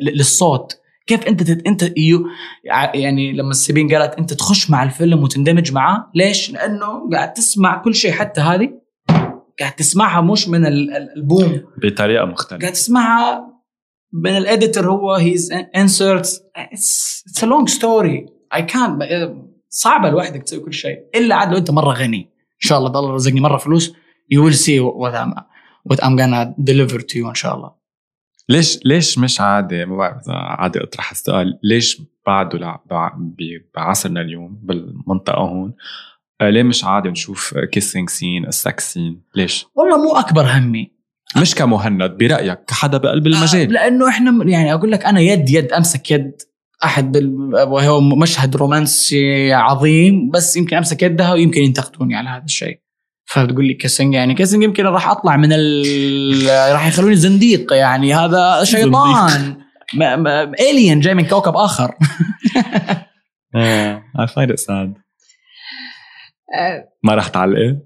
للصوت. كيف أنت تت... أنت يو... يعني لما السبين قالت أنت تخش مع الفيلم وتندمج معاه ليش؟ لأنه قاعد تسمع كل شيء حتى هذه قاعد تسمعها مش من ال- ال- البوم. بطريقة مختلفة. قاعد تسمعها من ال editor هو his inserts it's a long story يعني كان صعبة لوحدك تسوي كل شيء. إلا عاد لو أنت مرة غني. إن شاء الله الله رزقني مرة فلوس. you will see what I'm what I'm gonna deliver to you إن شاء الله. ليش ليش مش عادي ما بعرف عادي أطرح السؤال. ليش بعده بعصرنا اليوم بالمنطقة هون؟ آه، ليه مش عادي نشوف kissing scene ال sex scene ليش؟ والله مو أكبر همي. بس كمهند برأيك كحدا بقلب المجال. لأنه إحنا يعني أقول لك أنا يد يد أمسك يد أحد بال- وهو مشهد رومانسي عظيم بس يمكن أمسك يدها ويمكن ينتقدوني على هذا الشيء. فتقول لي kissing يعني kissing يمكن راح أطلع من ال راح يخلوني زنديق يعني هذا شيطان. الين جاي من كوكب آخر. I find it sad. آه، ما رح تعلقي؟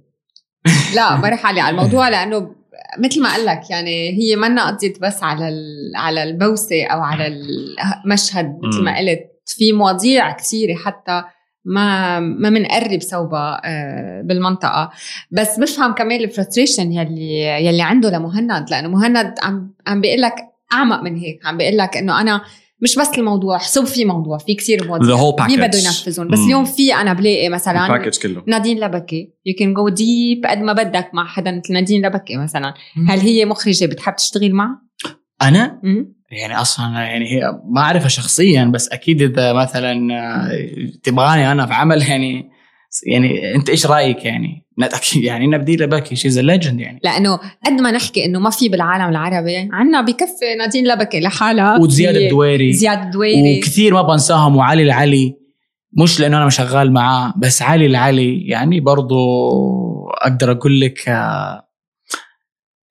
لا ما رح علي على الموضوع لأنه مثل ما قال لك يعني هي منا قضية بس على ال- على البوسة أو على المشهد مثل ما قلت. في مواضيع كثيره حتى ما ما بنقرب صوبها آه، بالمنطقة. بس بفهم كمان الفرستريشن يلي يلي عنده لمهند لأنه مهند عم عم بيقول لك أعمق من هيك. عم بيقول لك إنه أنا مش بس الموضوع صب في موضوع في كثير مواضيع مين بده. ينفذهم بس مم. اليوم في أنا بلاقي مثلا كله نادين لبكي you can go deep قد ما بدك مع حدا مثل نادين لبكي مثلا هل هي مخرجة بتحب تشتغل معها؟ أنا مم. يعني أصلا يعني هي ما أعرفها شخصيا بس أكيد إذا مثلا تبغاني أنا في عمل يعني يعني أنت إيش رأيك يعني؟ يعني نادين لبكي she's legend يعني. لأنه قد ما نحكي إنه ما في بالعالم العربي عنا بكفي نادين لبكي لحالها. وزياد الدويري زياد الدويري وكثير ما بنساهم وعلي العلي. مش لأنه أنا شغال معاه بس علي العلي يعني برضو أقدر أقول لك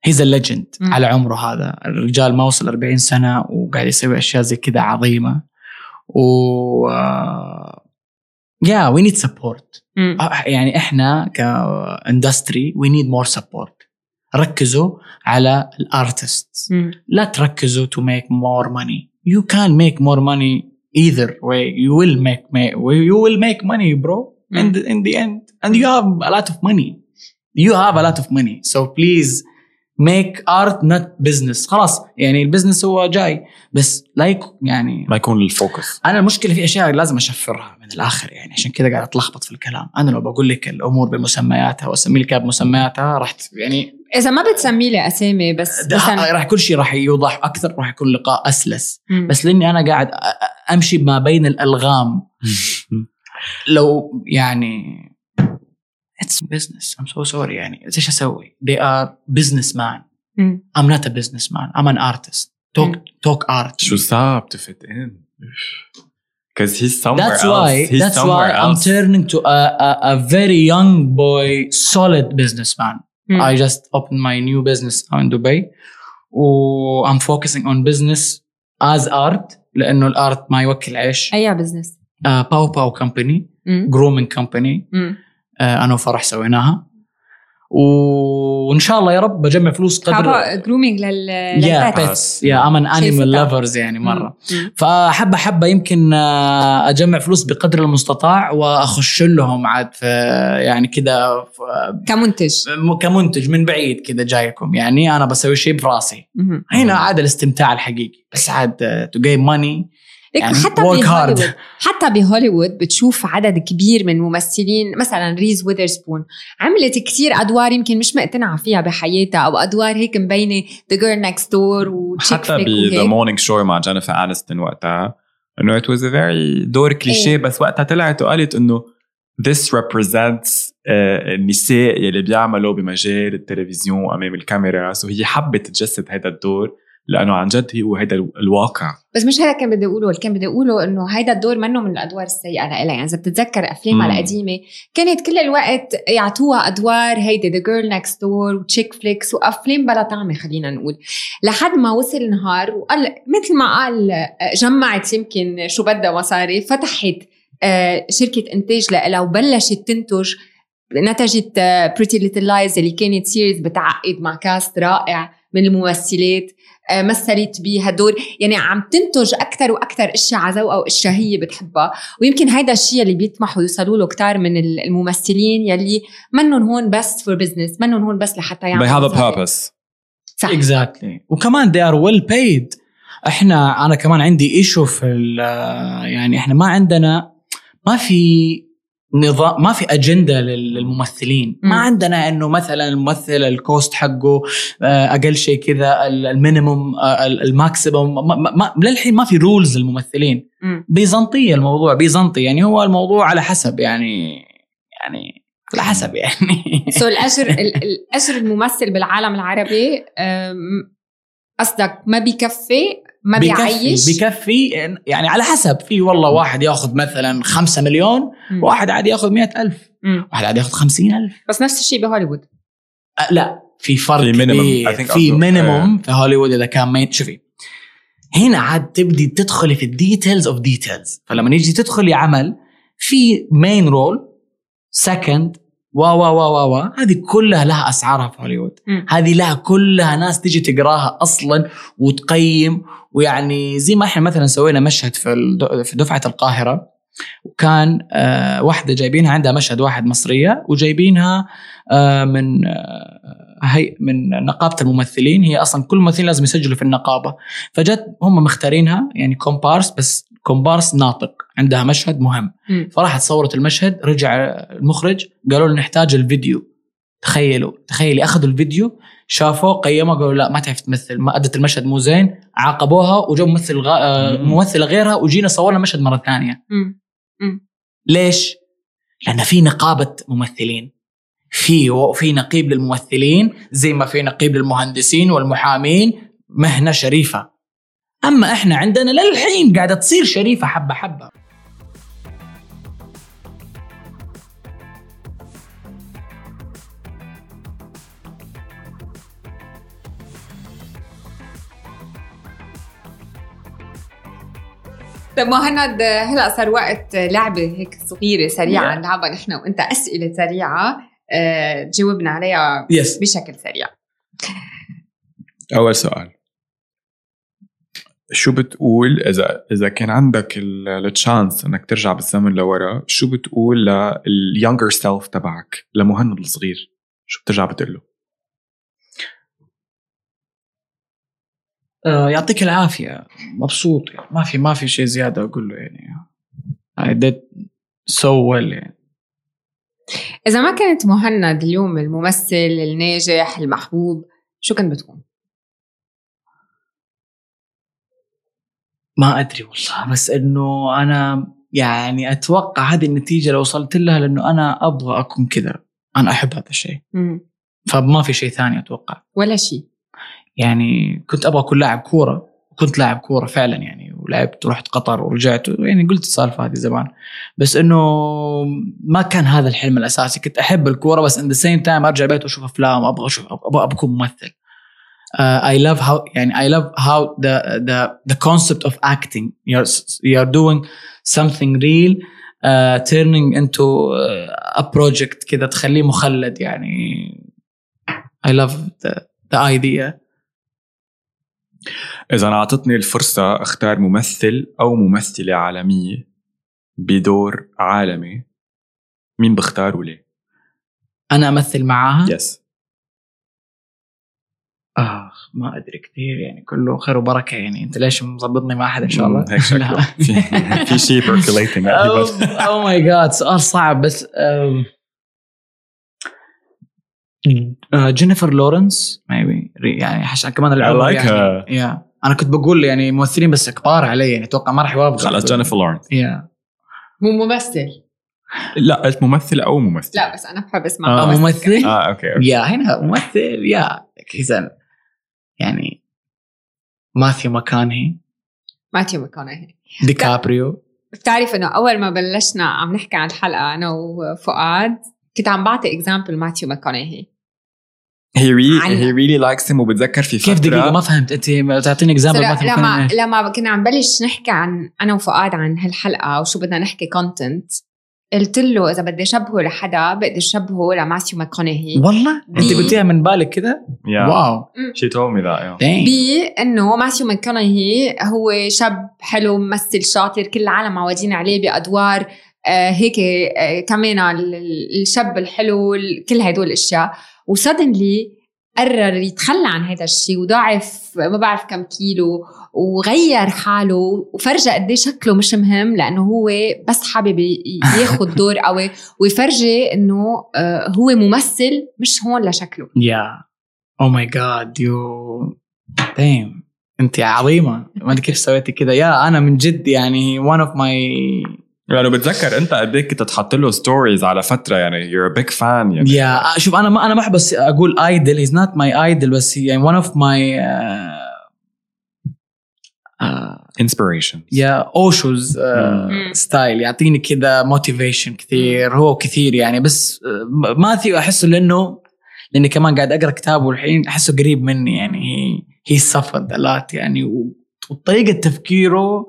he's legend مم. على عمره هذا. الرجال ما وصل 40 سنة وقاعد يسوي أشياء زي كذا عظيمة. و يا وي نيد سبورت مم. يعني احنا كاندستري وي نيد مور سبورت ركزوا على الارتست مم. لا تركزوا to make more money. You can make more money either way. You will make ma- you will make money, bro. In the in the end, and you have a lot of money. You have a lot of money. So please make art not business. خلاص يعني ال business هو جاي. بس لا يكون يعني ما يكون ال focus أنا المشكلة في أشياء لازم أشفرها من الآخر يعني عشان كذا قاعد أتلخبط في الكلام. أنا لو بقول لك الأمور بمسمياتها وأسمي لك بمسمياتها راح يعني إذا ما بتسمي لي أسامي بس مثلا راح كل شيء راح يوضح أكثر راح يكون لقاء أسلس. مم. بس لأني أنا قاعد أمشي ما بين الألغام. لو يعني اتس بزنس ام سو سوري يعني ايش اسوي؟ they are businessman مم. I'm not a businessman I'm an artist talk مم. talk art شو صعب تفت ان because he's somewhere That's else. why. He's that's somewhere why I'm else. turning to a, a, a very young boy, solid businessman. Hmm. I just opened my new business now in Dubai. و I'm focusing on business as art لانه الارت ما يوكل عيش اي بزنس باو باو كمباني جرومينج كمباني أنا وفرح سويناها. وإن شاء الله يا رب بجمع فلوس قدر grooming لل يا. pets yeah I'm an animal. lovers يعني مرة. فحبة حبة يمكن آه، أجمع فلوس بقدر المستطاع وأخش لهم عاد في يعني كذا كمنتج. كمنتج من بعيد كذا جايكم. يعني أنا بسوي شيء براسي. هنا عاد الاستمتاع الحقيقي. بس عاد to gain money يعني حتى work hard. بهوليوود حتى بهوليوود بتشوف عدد كبير من ممثلين مثلا ريز ويذرسبون. عملت كتير أدوار يمكن مش مقتنعة فيها بحياتها أو أدوار هيك مبينة ذا جيرل نكست دور وتشيك حتى فليك ب The وهيك Morning Show مع جينيفر أنيستون وقتها إنه was a very دور كليشيه إيه. بس وقتها طلعت وقالت إنه this represents آه، النساء يلي بيعملوا بمجال التلفزيون أمام الكاميرا. so هي حبت تجسد هذا الدور. لأنه عن جد هو هذا الواقع. بس مش هذا كان بدي أقوله اللي كان بدي أقوله إنه هيدا الدور منه من الأدوار السيئة لها يعني إذا بتتذكر افلامها. القديمة كانت كل الوقت يعطوها أدوار هيدي the girl next door و chick flicks وافلام بلا طعمة خلينا نقول. لحد ما وصل نهار وقال مثل ما قال آه، جمعت يمكن شو بدها مصاري فتحت آه، شركة إنتاج لها وبلشت تنتج نتجت Pretty Little Lies اللي كانت series بتعقد مع cast رائع من الممثلات. مثلت بيها دور. يعني عم تنتج أكثر وأكثر إشياء على ذوقها وإشياء هي بتحبها. ويمكن هيدا الشيء اللي بيطمحوا يوصلوا له كتار من الممثلين يلي منهم هون بس for business منهم هون بس لحتى they يعملوا have a purpose. صح. exactly وكمان they are well paid. إحنا أنا كمان عندي issue في ال- يعني إحنا ما عندنا ما في نظام ما في أجندة للممثلين. مم. ما عندنا إنه مثلا الممثل ال cost حقه آه، أقل شيء كذا ال- minimum آه، ال- ال maximum ما- ما- ما- للحين ما في rules للممثلين. مم. بيزنطية الموضوع بيزنطي. يعني هو الموضوع على حسب يعني يعني على حسب يعني. so الاجر ال- الاجر الممثل بالعالم العربي قصدك ما بيكفي ما بيعيش. بيكفي يعني على حسب. في والله واحد ياخذ مثلا خمسة مليون مم. واحد عاد ياخذ مئة ألف. مم. واحد عاد ياخذ خمسين ألف. بس نفس الشيء بهوليوود. أه لا في فرق في thing في. minimum في هوليوود إذا كان مين شوفي هنا عاد تبدي تدخلي في ال details of details فلما يجي تدخلي عمل في main role second وا وا وا وا وا. هذه كلها لها أسعارها في هوليوود. هذه لها كلها ناس تيجي تقراها أصلا وتقيم. ويعني زي ما إحنا مثلا سوينا مشهد في في دفعة القاهرة وكان آه واحدة جايبينها عندها مشهد واحد مصرية وجايبينها آه من آه هي من نقابة الممثلين. هي أصلا كل ممثلين لازم يسجلوا في النقابة. فجت هم مختارينها يعني كومبارس بس كومبارس ناطق عندها مشهد مهم. فراحت صورت المشهد رجع المخرج قالوا له نحتاج الفيديو تخيلوا تخيلي أخذوا الفيديو شافوه قيموا قالوا لا ما تعرف تمثل ما أدت المشهد مو زين عاقبوها وجو ممثل غا... آه، مم. ممثله غيرها وجينا صورنا المشهد مرة ثانية. ليش؟ لأن في نقابة ممثلين في في نقيب للممثلين زي ما في نقيب للمهندسين والمحامين مهنة شريفة أما إحنا عندنا للحين قاعدة تصير شريفة حبة حبة. طيب مهند هلا صار وقت لعبة هيك صغيرة سريعه Yeah. نلعبها نحن وإنت أسئلة سريعة آه، تجاوبنا عليها yes بشكل سريع. أول سؤال. شو بتقول اذا إذا كان عندك ال chance إنك ترجع بالزمن لورا شو بتقول لل younger self تبعك لمهند الصغير؟ شو بترجع بتقول له آه، يعطيك العافية. مبسوط. يعني ما في ما في شيء زيادة أقول له يعني. I did so well يعني. إذا ما كنت مهند اليوم الممثل الناجح المحبوب شو كنت بتكون ما أدري والله بس إنه أنا يعني أتوقع هذه النتيجة لو وصلت لها لأنه أنا أبغى أكون كذا أنا أحب هذا الشيء. فما في شيء ثاني أتوقع. ولا شيء. يعني كنت أبغى أكون لاعب كورة وكنت لاعب كورة فعلا يعني ولعبت ورحت قطر ورجعت يعني قلت السالفة هذه زمان. بس إنه ما كان هذا الحلم الأساسي كنت أحب الكورة بس in the same time أرجع البيت وأشوف أفلام أبغى أشوف أبغى أكون ممثل. I love how يعني I love how the the the concept of acting you are doing something real uh, turning into uh, a project كذا تخليه مخلد. يعني I love the, the idea. إذا أعطتني الفرصة أختار ممثل أو ممثلة عالمية بدور عالمي مين بختار وليه؟ أنا أمثل معاها؟ يس اخ ما أدري كثير يعني كله خير وبركة يعني. أنت ليش مظبطني مع أحد إن شاء الله؟ هيك شكله. في شيء percolating oh my God سؤال صعب بس جينيفر لورنس maybe يعني عشان كمان العمر I like يعني. her. yeah. أنا كنت بقول يعني ممثلين بس كبار علي يعني أتوقع ما راح يوافقوا خلص جينيفر لورنس yeah مو ممثل. لا قلت ممثل أو ممثل؟ لا بس أنا بحب اسمع آه، ممثل. ممثل؟ آه أوكي أوكي. yeah هنا ممثل yeah كذا يعني ماثيو ماكونهي ماتيو ماكونهي. ديكابريو. بتعرف إنه أول ما بلشنا عم نحكي عن الحلقة أنا وفؤاد كنت عم بعطي example ماتيو ماكونهي. هي really عن- هي really likes him وبتذكر في فتره كيف دقيقة؟ ما فهمت. أنت تعطيني example ماثيو لما لما كنا عم بلش نحكي عن أنا وفؤاد عن هالحلقة وشو بدنا نحكي content قلت له إذا بدي شبهه لحدا بقدر شبهه لماثيو ماكونهي. والله؟ أنت بي- قلتيها من بالك كده؟ Yeah. واو. told me that yeah. Dang. بانه ماثيو ماكونهي هو شاب حلو ممثل شاطر كل العالم عواجين عليه بأدوار آه هيك آه كمان ال- ال- الشاب الحلو ال- كل هدول الأشياء. وسدنلي قرر يتخلى عن هذا الشيء وضاعف ما بعرف كم كيلو وغير حاله وفرجى قد إيه شكله مش مهم لأنه هو بس حابب ياخذ دور قوي ويفرجي إنه آه، هو ممثل مش هون لشكله. yeah oh my God يو دايم أنت عظيمة. ما أدري كيف سويتي كذا yeah أنا من جد يعني one of my يعني بتذكر انت قد إيه كنت تحط له stories على فترة يعني you're a big fan يعني. يا شوف أنا ما أنا ما أحب بس أقول idol he's not my idol بس هي يعني one of my inspiration يا اوشوز. style يعطيني كذا motivation كثير هو كثير يعني. بس آه، ماثيو أحسه لأنه لأني كمان قاعد أقرأ كتابه الحين أحسه قريب مني يعني. he suffered a lot يعني وطريقة تفكيره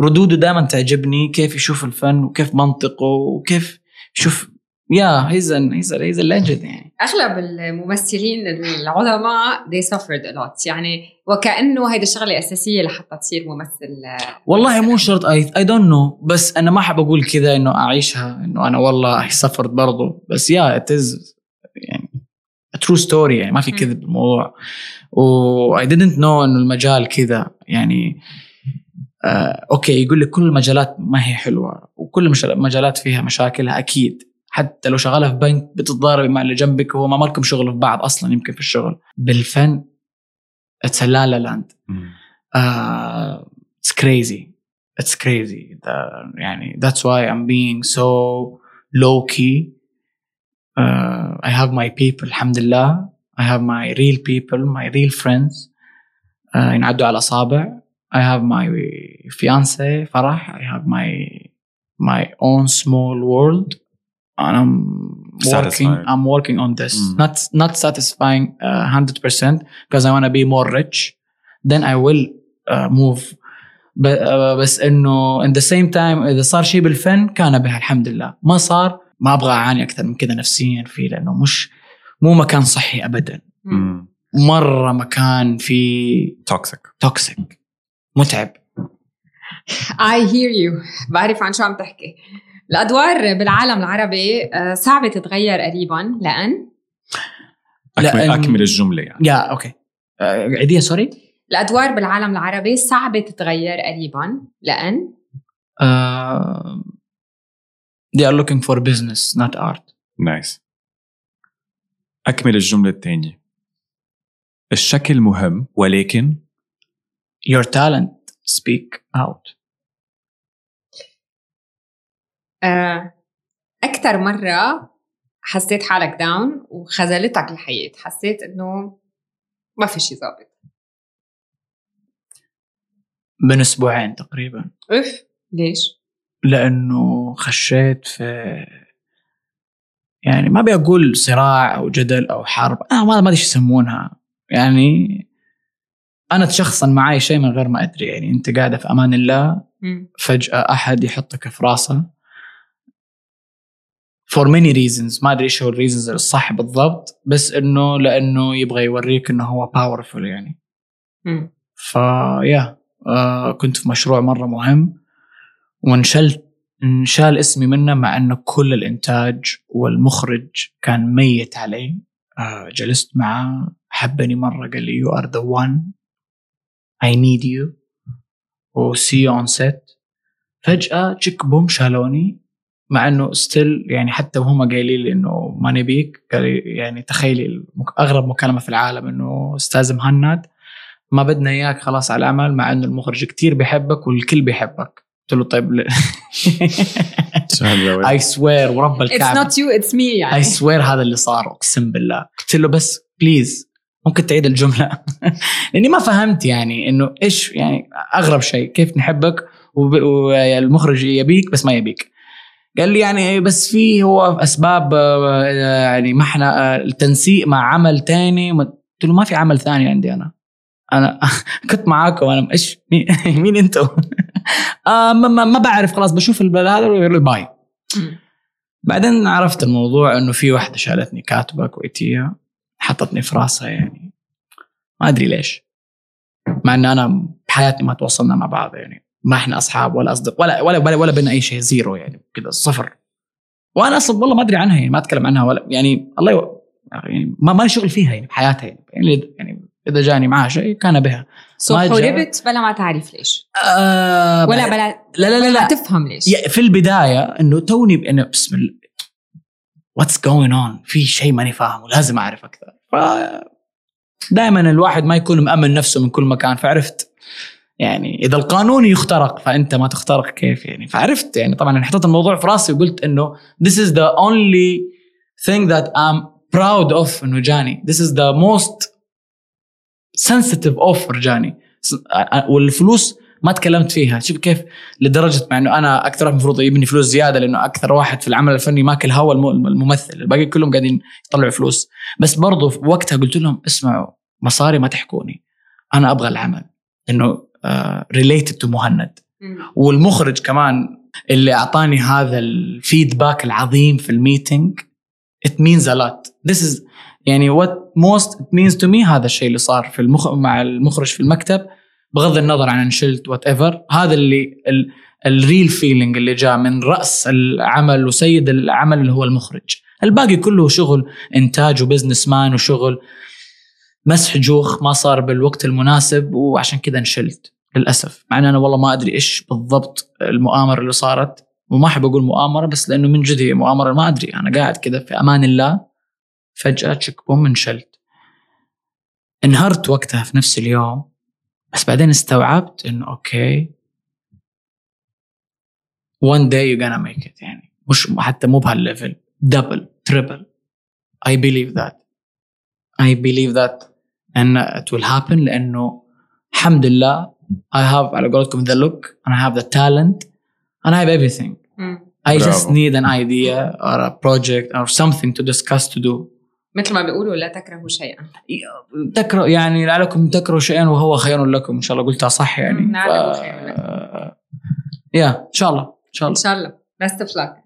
ردوده دائما تعجبني كيف يشوف الفن وكيف منطقه وكيف يشوف yeah he's he's he's legend يعني. أغلب الممثلين العظماء they suffered a lot. يعني وكأنه هيدا شغلة أساسية لحتى تصير ممثل والله مو شرط I I don't know بس أنا ما احب أقول كذا إنه أعيشها إنه أنا والله suffered برضو. بس yeah it is يعني true story يعني ما في. كذب بالموضوع. و I didn't know إنه المجال كذا يعني. آه أوكي يقول لك كل المجالات ما هي حلوة وكل المجالات فيها مشاكلها أكيد حتى لو شغالة في بنك بتتضارب مع اللي جنبك وهو ما مالكم شغل في بعض أصلا يمكن في الشغل بالفن اتس لا لا لاند crazy. It's crazy. The- يعني that's why I'm being so low key. Uh, I have my people الحمد I have my real people, my real friends. Uh, ينعدوا على أصابع. I have my fiance فرح. I have my my own small world. And I'm working. Satisfied. I'm working on this. Mm. Not not satisfying hundred percent because I want to be more rich. Then I will uh, move. ب- uh, بس انه in the same time اذا صار شيء بالفن كان بها الحمد لله ما صار ما ابغى اعاني اكثر من كذا نفسيا فيه لانه مش مو مكان صحي ابدا مم. مره مكان فيه توكسيك توكسيك متعب. I hear you. بعرف عن شو عم تحكي. الأدوار بالعالم العربي آه، صعبة تتغير قريبا. لأن؟ اكمل لأن- أكمل الجملة يعني. yeah أوكي. آه، عيديها sorry. الأدوار بالعالم العربي صعبة تتغير قريبا. لأن؟ uh, they are looking for business not art. nice أكمل الجملة الثانية. الشكل مهم ولكن your talent speak out. آه، أكثر مرة حسيت حالك داون وخذلتك الحياة حسيت إنه ما في شيء ظابط. من أسبوعين تقريبا. اف ليش؟ لأنه خشيت في يعني ما أبي أقول صراع أو جدل أو حرب. أنا ما ما أدري إيش يسمونها. يعني أنا تشخصن معي شيء من غير ما أدري يعني أنت قاعدة في أمان الله. فجأة أحد يحطك في راسه for many reasons ما أدري إيش هو ال reasons الصح بالضبط بس إنه لأنه يبغى يوريك إنه هو powerful يعني. ف yeah آه كنت في مشروع مرة مهم وانشلت انشال اسمي منه مع إنه كل الإنتاج والمخرج كان ميت علي آه جلست معه حبني مرة قال لي you are the one I need you. و see you on set. فجأة تشيك boom شالوني مع إنه still يعني حتى وهم قايلين لي إنه ما نبيك. قال لي يعني تخيلي أغرب مكالمة في العالم إنه أستاذ مهند ما بدنا إياك خلاص على العمل مع إنه المخرج كتير بيحبك والكل بيحبك. قلت له طيب؟ I swear ورب الكعبة it's not you it's me يعني. اي سوير هذا اللي صار أقسم بالله. قلت له بس please ممكن تعيد الجملة. لأني ما فهمت يعني إنه إيش يعني أغرب شيء كيف نحبك والمخرج يبيك بس ما يبيك. قال لي يعني بس في هو أسباب آه، يعني ما إحنا آه، التنسيق مع عمل تاني. قلت له ما في عمل ثاني عندي أنا. أنا كنت معاكم أنا إيش مين, أنتوا؟ آه ما, ما, ما بعرف خلاص بشوف هذا باي. بعدين عرفت الموضوع إنه في واحدة شالتني كاتبه كويتيه حطتني في راسها يعني. ما أدري ليش. مع إن أنا بحياتي ما تواصلنا مع بعض يعني. ما إحنا أصحاب ولا أصدقاء ولا ولا ولا, ولا بينا أي شيء zero يعني كذا صفر. وأنا أصلا والله ما أدري عنها يعني ما أتكلم عنها ولا يعني الله يو... يعني ما ما لي شغل فيها يعني بحياتها يعني, يعني, يعني إذا جاني معها شيء كان بها. so. حوربت بلا ما تعرف ليش. آه ولا بلا لا لا لا, ولا لا. تفهم ليش. في البداية إنه توني بسم الله what's going on في شيء ماني فاهمه لازم أعرف أكثر. ف دائما الواحد ما يكون مأمن نفسه من كل مكان فعرفت. يعني إذا القانون يخترق فأنت ما تخترق كيف يعني. فعرفت يعني طبعا أنا حطيت الموضوع في رأسي وقلت إنه this is the only thing that I'm proud of إنه جاني. This is the most sensitive offer جاني والفلوس ما تكلمت فيها. شوف كيف؟ لدرجة مع إنه أنا أكثر واحد المفروض يبني فلوس زيادة لأنه أكثر واحد في العمل الفني ماكل هوا الم- الممثل. الباقي كلهم قاعدين يطلعوا فلوس. بس برضو في وقتها قلت لهم اسمعوا مصاري ما تحكوني. أنا أبغى العمل. إنه related to مهند. والمخرج كمان اللي أعطاني هذا ال feedback العظيم في ال meeting it means a lot. This is يعني what most it means to me هذا الشيء اللي صار في المخ... مع المخرج في المكتب. بغض النظر عن انشلت whatever هذا اللي ال... ال real feeling اللي جاء من رأس العمل وسيد العمل اللي هو المخرج. الباقي كله شغل إنتاج و business man وشغل. مسح جوخ ما صار بالوقت المناسب وعشان كذا انشلت للأسف. مع إن أنا والله ما أدري إيش بالضبط المؤامرة اللي صارت. وما أحب أقول مؤامرة بس لأنه من جد هي مؤامرة ما أدري. أنا قاعد كذا في أمان الله. فجأة تشك boom انشلت. انهرت وقتها في نفس اليوم. بس بعدين استوعبت انه أوكي one day you're gonna make it يعني مش حتى مو بهالليفل دبل تريبل I believe that I believe that and it will happen لأنه الحمد لله I have على قولتكم the look and I have the talent and I have everything مم. I just need an idea or a project or something to discuss to do مثل ما بيقولوا لا تكرهوا شيئا. تكره يعني لعلكم تكرهوا شيئا وهو خير لكم. إن شاء الله قلتها صح يعني. مم، لعله خير لكم. يا إن شاء الله إن شاء إن الله شاء الله. best of luck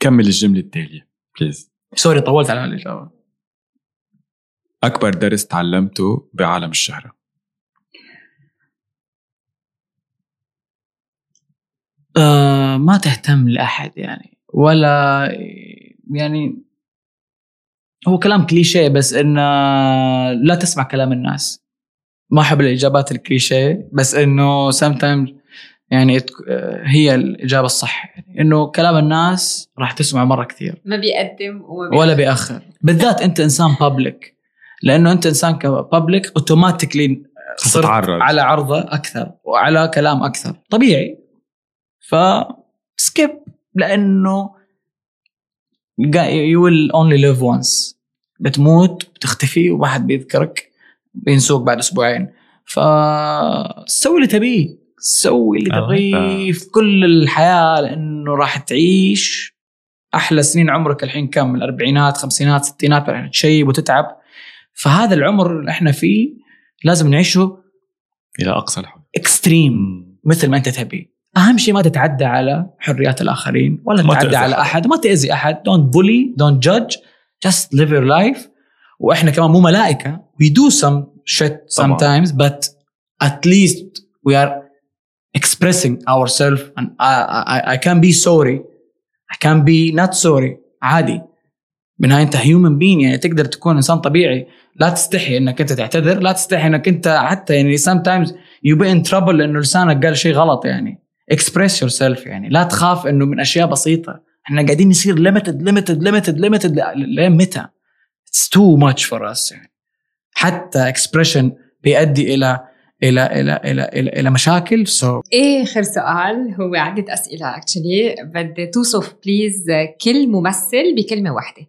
كمل الجملة التالية please sorry طولت على الاجابه أكبر درس تعلمته بعالم الشهرة. آه ما تهتم لأحد يعني. ولا يعني هو كلام كليشيه بس انه لا تسمع كلام الناس. ما أحب الإجابات الكليشيه بس إنه sometimes يعني آه، هي الإجابة الصح. يعني إنه كلام الناس راح تسمع مرة كثير. ما بيقدم وما ولا بيأخر. بالذات أنت إنسان بابليك لأنه أنت إنسان كبابليك اوتوماتيكلي صرت تتعرض. على عرضة أكثر وعلى كلام أكثر. طبيعي. ف skip لأنه you will only live once بتموت بتختفي وواحد بيذكرك بينسوك بعد أسبوعين. فسوي اللي تبيه. سوي اللي تبغيه في كل الحياة لأنه راح تعيش أحلى سنين عمرك الحين كم؟ من الأربعينات خمسينات ستينات بعدين تشيب وتتعب. فهذا العمر اللي إحنا فيه لازم نعيشه إلى أقصى الحد extreme مثل ما أنت تبي. أهم شيء ما تتعدى على حريات الآخرين ولا تتعدى على. أحد. ما تأذي أحد. don't bully don't judge just live your life وإحنا كمان مو ملائكة. We do some shit طبعاً. sometimes but at least we are expressing ourselves. And I, I, I can be sorry. I can be not sorry. عادي. بالنهايه أنت human being يعني تقدر تكون إنسان طبيعي. لا تستحي إنك أنت تعتذر. لا تستحي إنك أنت حتى يعني sometimes you be in trouble لأنه لسانك قال شيء غلط يعني. Express yourself يعني. لا تخاف إنه من أشياء بسيطة. إحنا قاعدين نصير limited limited limited limited ل- لين متى؟ It's too much for us يعني. حتى expression بيؤدي إلى إلى إلى إلى إلى, إلى مشاكل. سو آخر سؤال هو عدة أسئلة actually بدي توصف please كل ممثل بكلمة واحدة.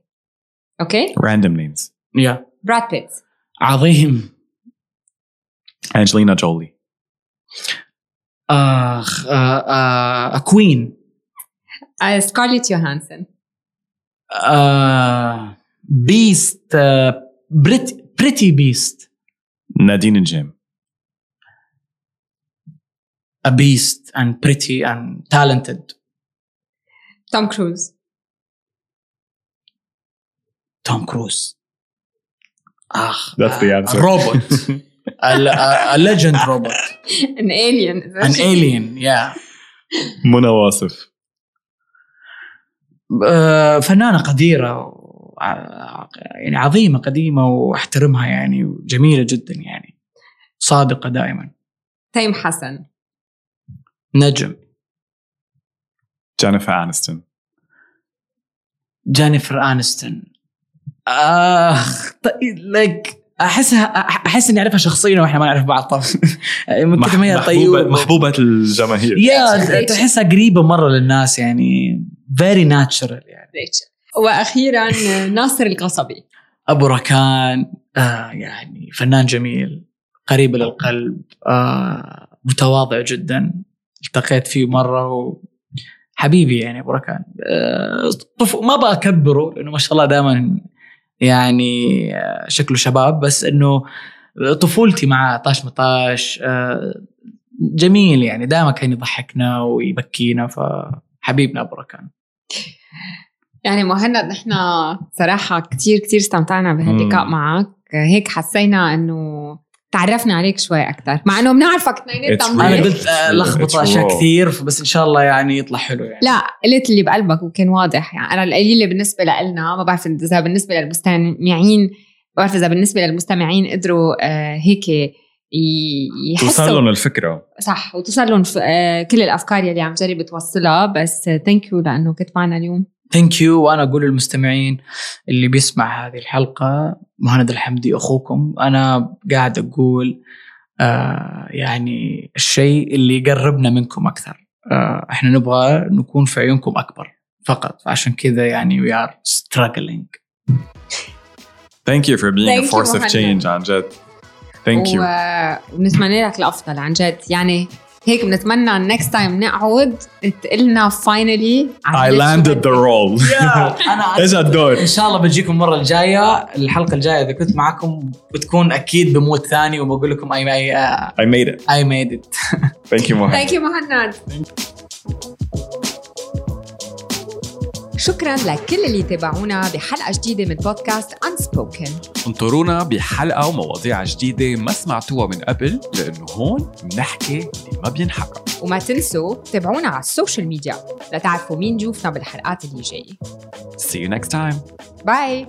أوكي random names. يا براد بيت عظيم. Angelina Jolie. اخ آه آه كوين سكارليت يوهانسون آه بيست آه بريت بريتي بيست نادين الجيم a beast and pretty and talented. توم كروز توم كروز اخ That's the answer. روبوت الليجند روبوت ان الين an alien yeah. منى واصف. آه، فنانة قديرة يعني عظيمة قديمة واحترمها يعني وجميلة جدا يعني. صادقة دائما. تيم حسن. نجم. جينيفر انستون جينيفر انستون آخ like احسها أحس إني أعرفها شخصيا وإحنا ما نعرف بعض. طبعا من كثر ما هي محبوبة, طيوب محبوبة الجماهير. يا تحسها قريبة مرة للناس يعني very natural يعني. وأخيرا ناصر القصبي. أبو ركان آه يعني فنان جميل قريب للقلب آه متواضع جدا. التقيت فيه مرة و حبيبي يعني أبو ركان. آه طف... ما أبغى اكبره لأنه ما شاء الله دائما يعني آه شكله شباب بس إنه طفولتي مع طاش مطاش آه جميل يعني. دائما كان يضحكنا ويبكينا فحبيبنا أبو ركان. يعني مهند نحن صراحة كتير كتير استمتعنا بهاللقاء. معك. هيك حسينا إنه تعرفنا عليك شوي أكثر مع إنه بنعرفك اثنيناتنا. أنا. قلت لخبط. أشياء. كثير بس إن شاء الله يعني يطلع حلو يعني لا قلت اللي بقلبك وكان واضح يعني أنا القليله بالنسبة لنا ما بعرف إذا بالنسبة للمستمعين ما بعرف إذا بالنسبة للمستمعين قدروا آه هيك ي- توصل يحسوا لهم الفكرة صح وتوصل لهم آه كل الأفكار يلي عم جرب توصلها بس ثانك يو لأنه كنت معنا اليوم Thank you وأنا أقول للمستمعين اللي بيسمع هذه الحلقة مهند الحمدي أخوكم. أنا قاعد أقول آه يعني الشيء اللي يقربنا منكم أكثر. آه إحنا نبغى نكون في عيونكم أكبر فقط. عشان كذا يعني we are struggling. Thank you for being Thank a you, force of مهند. change عن جد. Thank you. و- ونتمنى لك الأفضل عن جد. يعني هيك بنتمنى ال next time نقعد تقلنا finally I landed the role. أنا إيش الدور؟ إن شاء الله بجيكم المره الجاية. الحلقة الجاية إذا كنت معكم بتكون أكيد ب mood ثاني وبقول لكم I I I made it. I made it Thank you مهند Thank you مهند شكرا لكل اللي تابعونا بحلقة جديدة من بودكاست Unspoken. انطرونا بحلقة ومواضيع جديدة ما سمعتوها من قبل لأنه هون بنحكي اللي ما بينحكى. وما تنسوا تابعونا على ال social media لتعرفوا مين ضيوفنا بالحلقات اللي جاية. See you next time. Bye